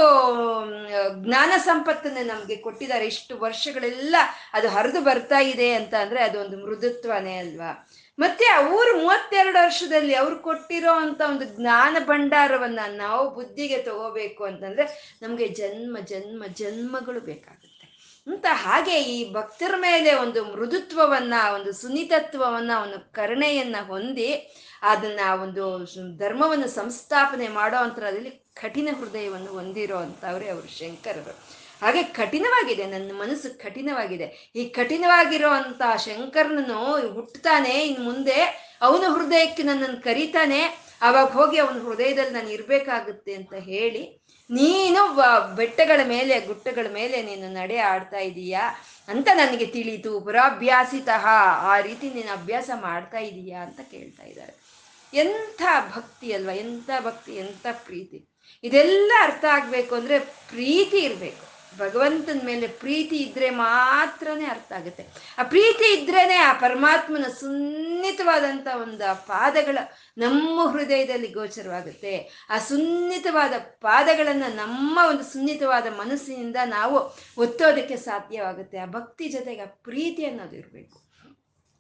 ಜ್ಞಾನ ಸಂಪತ್ತನ್ನು ನಮಗೆ ಕೊಟ್ಟಿದ್ದಾರೆ. ಇಷ್ಟು ವರ್ಷಗಳೆಲ್ಲ ಅದು ಹರಿದು ಬರ್ತಾ ಇದೆ ಅಂತ ಅಂದರೆ ಅದೊಂದು ಮೃದುತ್ವನೇ ಅಲ್ವಾ? ಮತ್ತೆ ಅವರು ಮೂವತ್ತೆರಡು ವರ್ಷದಲ್ಲಿ ಅವ್ರು ಕೊಟ್ಟಿರೋ ಅಂತ ಒಂದು ಜ್ಞಾನ ಭಂಡಾರವನ್ನ ನಾವು ಬುದ್ಧಿಗೆ ತಗೋಬೇಕು ಅಂತಂದ್ರೆ ನಮಗೆ ಜನ್ಮ ಜನ್ಮ, ಜನ್ಮಗಳು ಬೇಕಾಗುತ್ತೆ. ಅಂತ ಹಾಗೆ ಈ ಭಕ್ತರ ಮೇಲೆ ಒಂದು ಮೃದುತ್ವವನ್ನ, ಒಂದು ಸುನಿತತ್ವವನ್ನ ಒಂದು ಕರುಣೆಯನ್ನ ಹೊಂದಿ ಅದನ್ನ ಒಂದು ಧರ್ಮವನ್ನು ಸಂಸ್ಥಾಪನೆ ಮಾಡೋ ಕಠಿಣ ಹೃದಯವನ್ನು ಹೊಂದಿರೋ ಅಂತವ್ರೆ ಅವರು ಶಂಕರರು. ಹಾಗೆ ಕಠಿಣವಾಗಿದೆ, ನನ್ನ ಮನಸ್ಸು ಕಠಿಣವಾಗಿದೆ. ಈ ಕಠಿಣವಾಗಿರೋ ಅಂತ ಶಂಕರನನ್ನು ಹುಟ್ಟುತ್ತಾನೆ, ಇನ್ನು ಮುಂದೆ ಅವನ ಹೃದಯಕ್ಕೆ ನನ್ನನ್ನು ಕರೀತಾನೆ, ಅವಾಗ ಹೋಗಿ ಅವನ ಹೃದಯದಲ್ಲಿ ನಾನು ಇರಬೇಕಾಗುತ್ತೆ ಅಂತ ಹೇಳಿ ನೀನು ಬೆಟ್ಟಗಳ ಮೇಲೆ, ಗುಟ್ಟಗಳ ಮೇಲೆ ನೀನು ನಡೆ ಆಡ್ತಾ ಇದೀಯಾ? ಅಂತ ನನಗೆ ತಿಳಿತು ಪುರಾಭ್ಯಾಸಿತಃ ಆ ರೀತಿ ನೀನು ಅಭ್ಯಾಸ ಮಾಡ್ತಾ ಇದೀಯಾ ಅಂತ ಕೇಳ್ತಾ ಇದ್ದಾರೆ. ಎಂಥ ಭಕ್ತಿ ಅಲ್ವಾ? ಎಂಥ ಭಕ್ತಿ? ಎಂಥ ಪ್ರೀತಿ? ಇದೆಲ್ಲ ಅರ್ಥ ಆಗಬೇಕು ಅಂದರೆ ಪ್ರೀತಿ ಇರಬೇಕು. ಭಗವಂತನ ಮೇಲೆ ಪ್ರೀತಿ ಇದ್ರೆ ಮಾತ್ರನೇ ಅರ್ಥ ಆಗುತ್ತೆ. ಆ ಪ್ರೀತಿ ಇದ್ರೇನೆ ಆ ಪರಮಾತ್ಮನ ಸುನ್ನಿತವಾದಂಥ ಒಂದು ಆ ಪಾದಗಳ ನಮ್ಮ ಹೃದಯದಲ್ಲಿ ಗೋಚರವಾಗುತ್ತೆ. ಆ ಸುನ್ನಿತವಾದ ಪಾದಗಳನ್ನು ನಮ್ಮ ಒಂದು ಸುನ್ನಿತವಾದ ಮನಸ್ಸಿನಿಂದ ನಾವು ಒತ್ತೋದಕ್ಕೆ ಸಾಧ್ಯವಾಗುತ್ತೆ. ಆ ಭಕ್ತಿ ಜೊತೆಗೆ ಆ ಪ್ರೀತಿ ಅನ್ನೋದು ಇರಬೇಕು.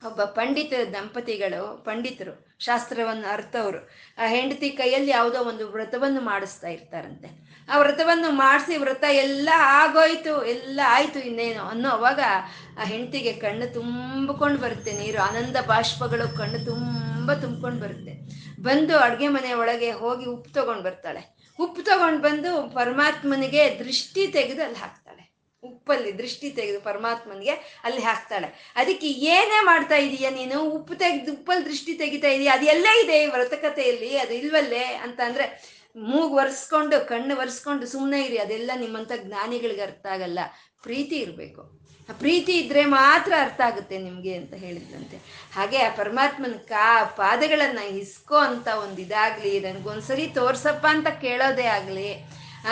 ಒಬ್ಬ ಪಂಡಿತ ದಂಪತಿಗಳು, ಪಂಡಿತರು, ಶಾಸ್ತ್ರವನ್ನು ಅರ್ಥವರು, ಆ ಹೆಂಡತಿ ಕೈಯಲ್ಲಿ ಯಾವುದೋ ಒಂದು ವ್ರತವನ್ನು ಮಾಡಿಸ್ತಾ ಇರ್ತಾರಂತೆ. ಆ ವ್ರತವನ್ನು ಮಾಡಿಸಿ ವ್ರತ ಎಲ್ಲ ಆಗೋಯ್ತು, ಎಲ್ಲ ಆಯ್ತು ಇನ್ನೇನು ಅನ್ನೋ ಅವಾಗ ಆ ಹೆಂಡತಿಗೆ ಕಣ್ಣು ತುಂಬಿಕೊಂಡು ಬರುತ್ತೆ, ನೀರು ಆನಂದ ಬಾಷ್ಪಗಳು ಕಣ್ಣು ತುಂಬ ತುಂಬಿಕೊಂಡು ಬರುತ್ತೆ. ಬಂದು ಅಡುಗೆ ಮನೆ ಒಳಗೆ ಹೋಗಿ ಉಪ್ಪು ತಗೊಂಡು ಬರ್ತಾಳೆ. ಉಪ್ಪು ತಗೊಂಡು ಬಂದು ಪರಮಾತ್ಮನಿಗೆ ದೃಷ್ಟಿ ತೆಗೆದು ಹಾಕ್ತಾಳೆ. ಉಪ್ಪಲ್ಲಿ ದೃಷ್ಟಿ ತೆಗೆದು ಪರಮಾತ್ಮನಿಗೆ ಅಲ್ಲಿ ಹಾಕ್ತಾಳೆ. ಅದಕ್ಕೆ ಏನೇ ಮಾಡ್ತಾ ಇದೀಯ ನೀನು? ಉಪ್ಪು ತೆಗೆದು, ಉಪ್ಪಲ್ಲಿ ದೃಷ್ಟಿ ತೆಗಿತಾ ಇದೀಯ? ಎಲ್ಲೇ ಇದೆ ವ್ರತಕತೆಯಲ್ಲಿ? ಅದು ಇಲ್ವಲ್ಲೇ? ಅಂತ ಅಂದ್ರೆ ಮೂಗು ಒರೆಸ್ಕೊಂಡು, ಕಣ್ಣು ಒರೆಸ್ಕೊಂಡು ಸುಮ್ಮನೆ ಇರಿ. ಅದೆಲ್ಲ ನಿಮ್ಮಂಥ ಜ್ಞಾನಿಗಳಿಗೆ ಅರ್ಥ ಆಗಲ್ಲ. ಪ್ರೀತಿ ಇರಬೇಕು. ಆ ಪ್ರೀತಿ ಇದ್ರೆ ಮಾತ್ರ ಅರ್ಥ ಆಗುತ್ತೆ ನಿಮಗೆ ಅಂತ ಹೇಳಿದ್ರಂತೆ. ಹಾಗೆ ಆ ಪರಮಾತ್ಮನ ಕಾ ಪಾದಗಳನ್ನು ಇಸ್ಕೋ ಅಂತ ಒಂದು ಇದಾಗಲಿ ನನಗೊಂದ್ಸರಿ ತೋರ್ಸಪ್ಪ ಅಂತ ಕೇಳೋದೇ ಆಗಲಿ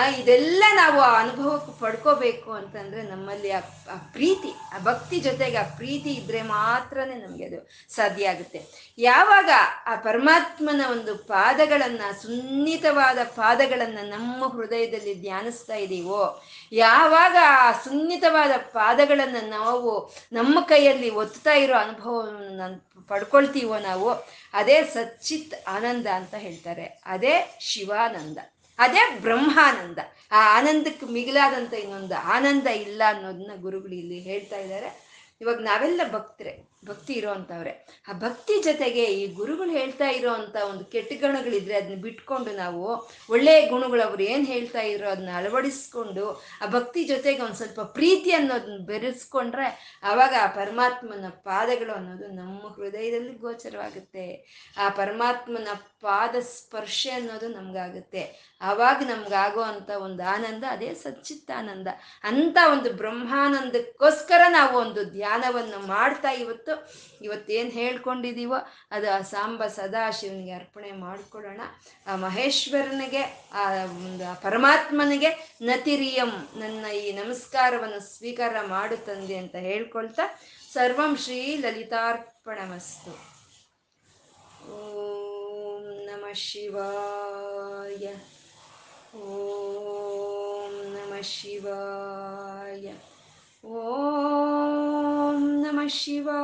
ಇದೆಲ್ಲ ನಾವು ಆ ಅನುಭವಕ್ಕೆ ಪಡ್ಕೋಬೇಕು ಅಂತಂದ್ರೆ ನಮ್ಮಲ್ಲಿ ಆ ಆ ಪ್ರೀತಿ, ಆ ಭಕ್ತಿ ಜೊತೆಗೆ ಆ ಪ್ರೀತಿ ಇದ್ರೆ ಮಾತ್ರನೇ ನಮಗೆ ಅದು ಸಾಧ್ಯ ಆಗುತ್ತೆ. ಯಾವಾಗ ಆ ಪರಮಾತ್ಮನ ಒಂದು ಪಾದಗಳನ್ನ, ಸುನ್ನಿತವಾದ ಪಾದಗಳನ್ನ ನಮ್ಮ ಹೃದಯದಲ್ಲಿ ಧ್ಯಾನಿಸ್ತಾ ಇದೀವೋ, ಯಾವಾಗ ಆ ಸುನ್ನಿತವಾದ ಪಾದಗಳನ್ನ ನಾವು ನಮ್ಮ ಕೈಯಲ್ಲಿ ಒತ್ತಾ ಇರೋ ಅನುಭವವನ್ನು ನಾನು ಪಡ್ಕೊಳ್ತೀವೋ ನಾವು, ಅದೇ ಸಚ್ಚಿತ್ ಆನಂದ ಅಂತ ಹೇಳ್ತಾರೆ. ಅದೇ ಶಿವಾನಂದ. ಅದೇ ಬ್ರಹ್ಮಾನಂದ. ಆ ಆನಂದಕ್ಕೆ ಮಿಗಿಲಾದಂಥ ಇನ್ನೊಂದು ಆನಂದ ಇಲ್ಲ ಅನ್ನೋದನ್ನ ಗುರುಗಳು ಇಲ್ಲಿ ಹೇಳ್ತಾ ಇದ್ದಾರೆ. ಇವಾಗ ನಾವೆಲ್ಲ ಭಕ್ತರೆ. ಭಕ್ತಿ ಇರೋವಂಥವ್ರೆ ಆ ಭಕ್ತಿ ಜೊತೆಗೆ ಈ ಗುರುಗಳು ಹೇಳ್ತಾ ಇರೋವಂಥ ಒಂದು ಕೆಟ್ಟ ಗುಣಗಳಿದ್ರೆ ಅದನ್ನ ಬಿಟ್ಕೊಂಡು ನಾವು ಒಳ್ಳೆಯ ಗುಣಗಳು ಅವ್ರು ಏನು ಹೇಳ್ತಾ ಇರೋ ಅದನ್ನ ಅಳವಡಿಸ್ಕೊಂಡು ಆ ಭಕ್ತಿ ಜೊತೆಗೆ ಒಂದು ಸ್ವಲ್ಪ ಪ್ರೀತಿ ಅನ್ನೋದನ್ನ ಬೆರೆಸ್ಕೊಂಡ್ರೆ ಆವಾಗ ಆ ಪರಮಾತ್ಮನ ಪಾದಗಳು ಅನ್ನೋದು ನಮ್ಮ ಹೃದಯದಲ್ಲಿ ಗೋಚರವಾಗುತ್ತೆ. ಆ ಪರಮಾತ್ಮನ ಪಾದ ಸ್ಪರ್ಶ ಅನ್ನೋದು ನಮ್ಗಾಗುತ್ತೆ. ಆವಾಗ ನಮ್ಗಾಗೋ ಅಂತ ಒಂದು ಆನಂದ, ಅದೇ ಸಚ್ಚಿತ್ತಾನಂದ ಅಂತ ಒಂದು ಬ್ರಹ್ಮಾನಂದಕ್ಕೋಸ್ಕರ ನಾವು ಒಂದು ಧ್ಯಾನವನ್ನು ಮಾಡ್ತಾ ಇವತ್ತು ಇವತ್ತೇನು ಹೇಳ್ಕೊಂಡಿದೀವೋ ಅದು ಆ ಸಾಂಬ ಸದಾಶಿವನಿಗೆ ಅರ್ಪಣೆ ಮಾಡಿಕೊಡೋಣ ಆ ಮಹೇಶ್ವರನಿಗೆ, ಆ ಒಂದು ಪರಮಾತ್ಮನಿಗೆ ನತಿರಿಯಂ ನನ್ನ ಈ ನಮಸ್ಕಾರವನ್ನು ಸ್ವೀಕಾರ ಮಾಡು ತಂದೆ ಅಂತ ಹೇಳ್ಕೊಳ್ತಾ ಸರ್ವಂ ಶ್ರೀ ಲಲಿತಾರ್ಪಣಮಸ್ತು. ಓಂ ನಮ ಶಿವಾಯ. ಓಂ ನಮ ಶಿವಾಯ. ಓಂ ನಮಃ ಶಿವಾ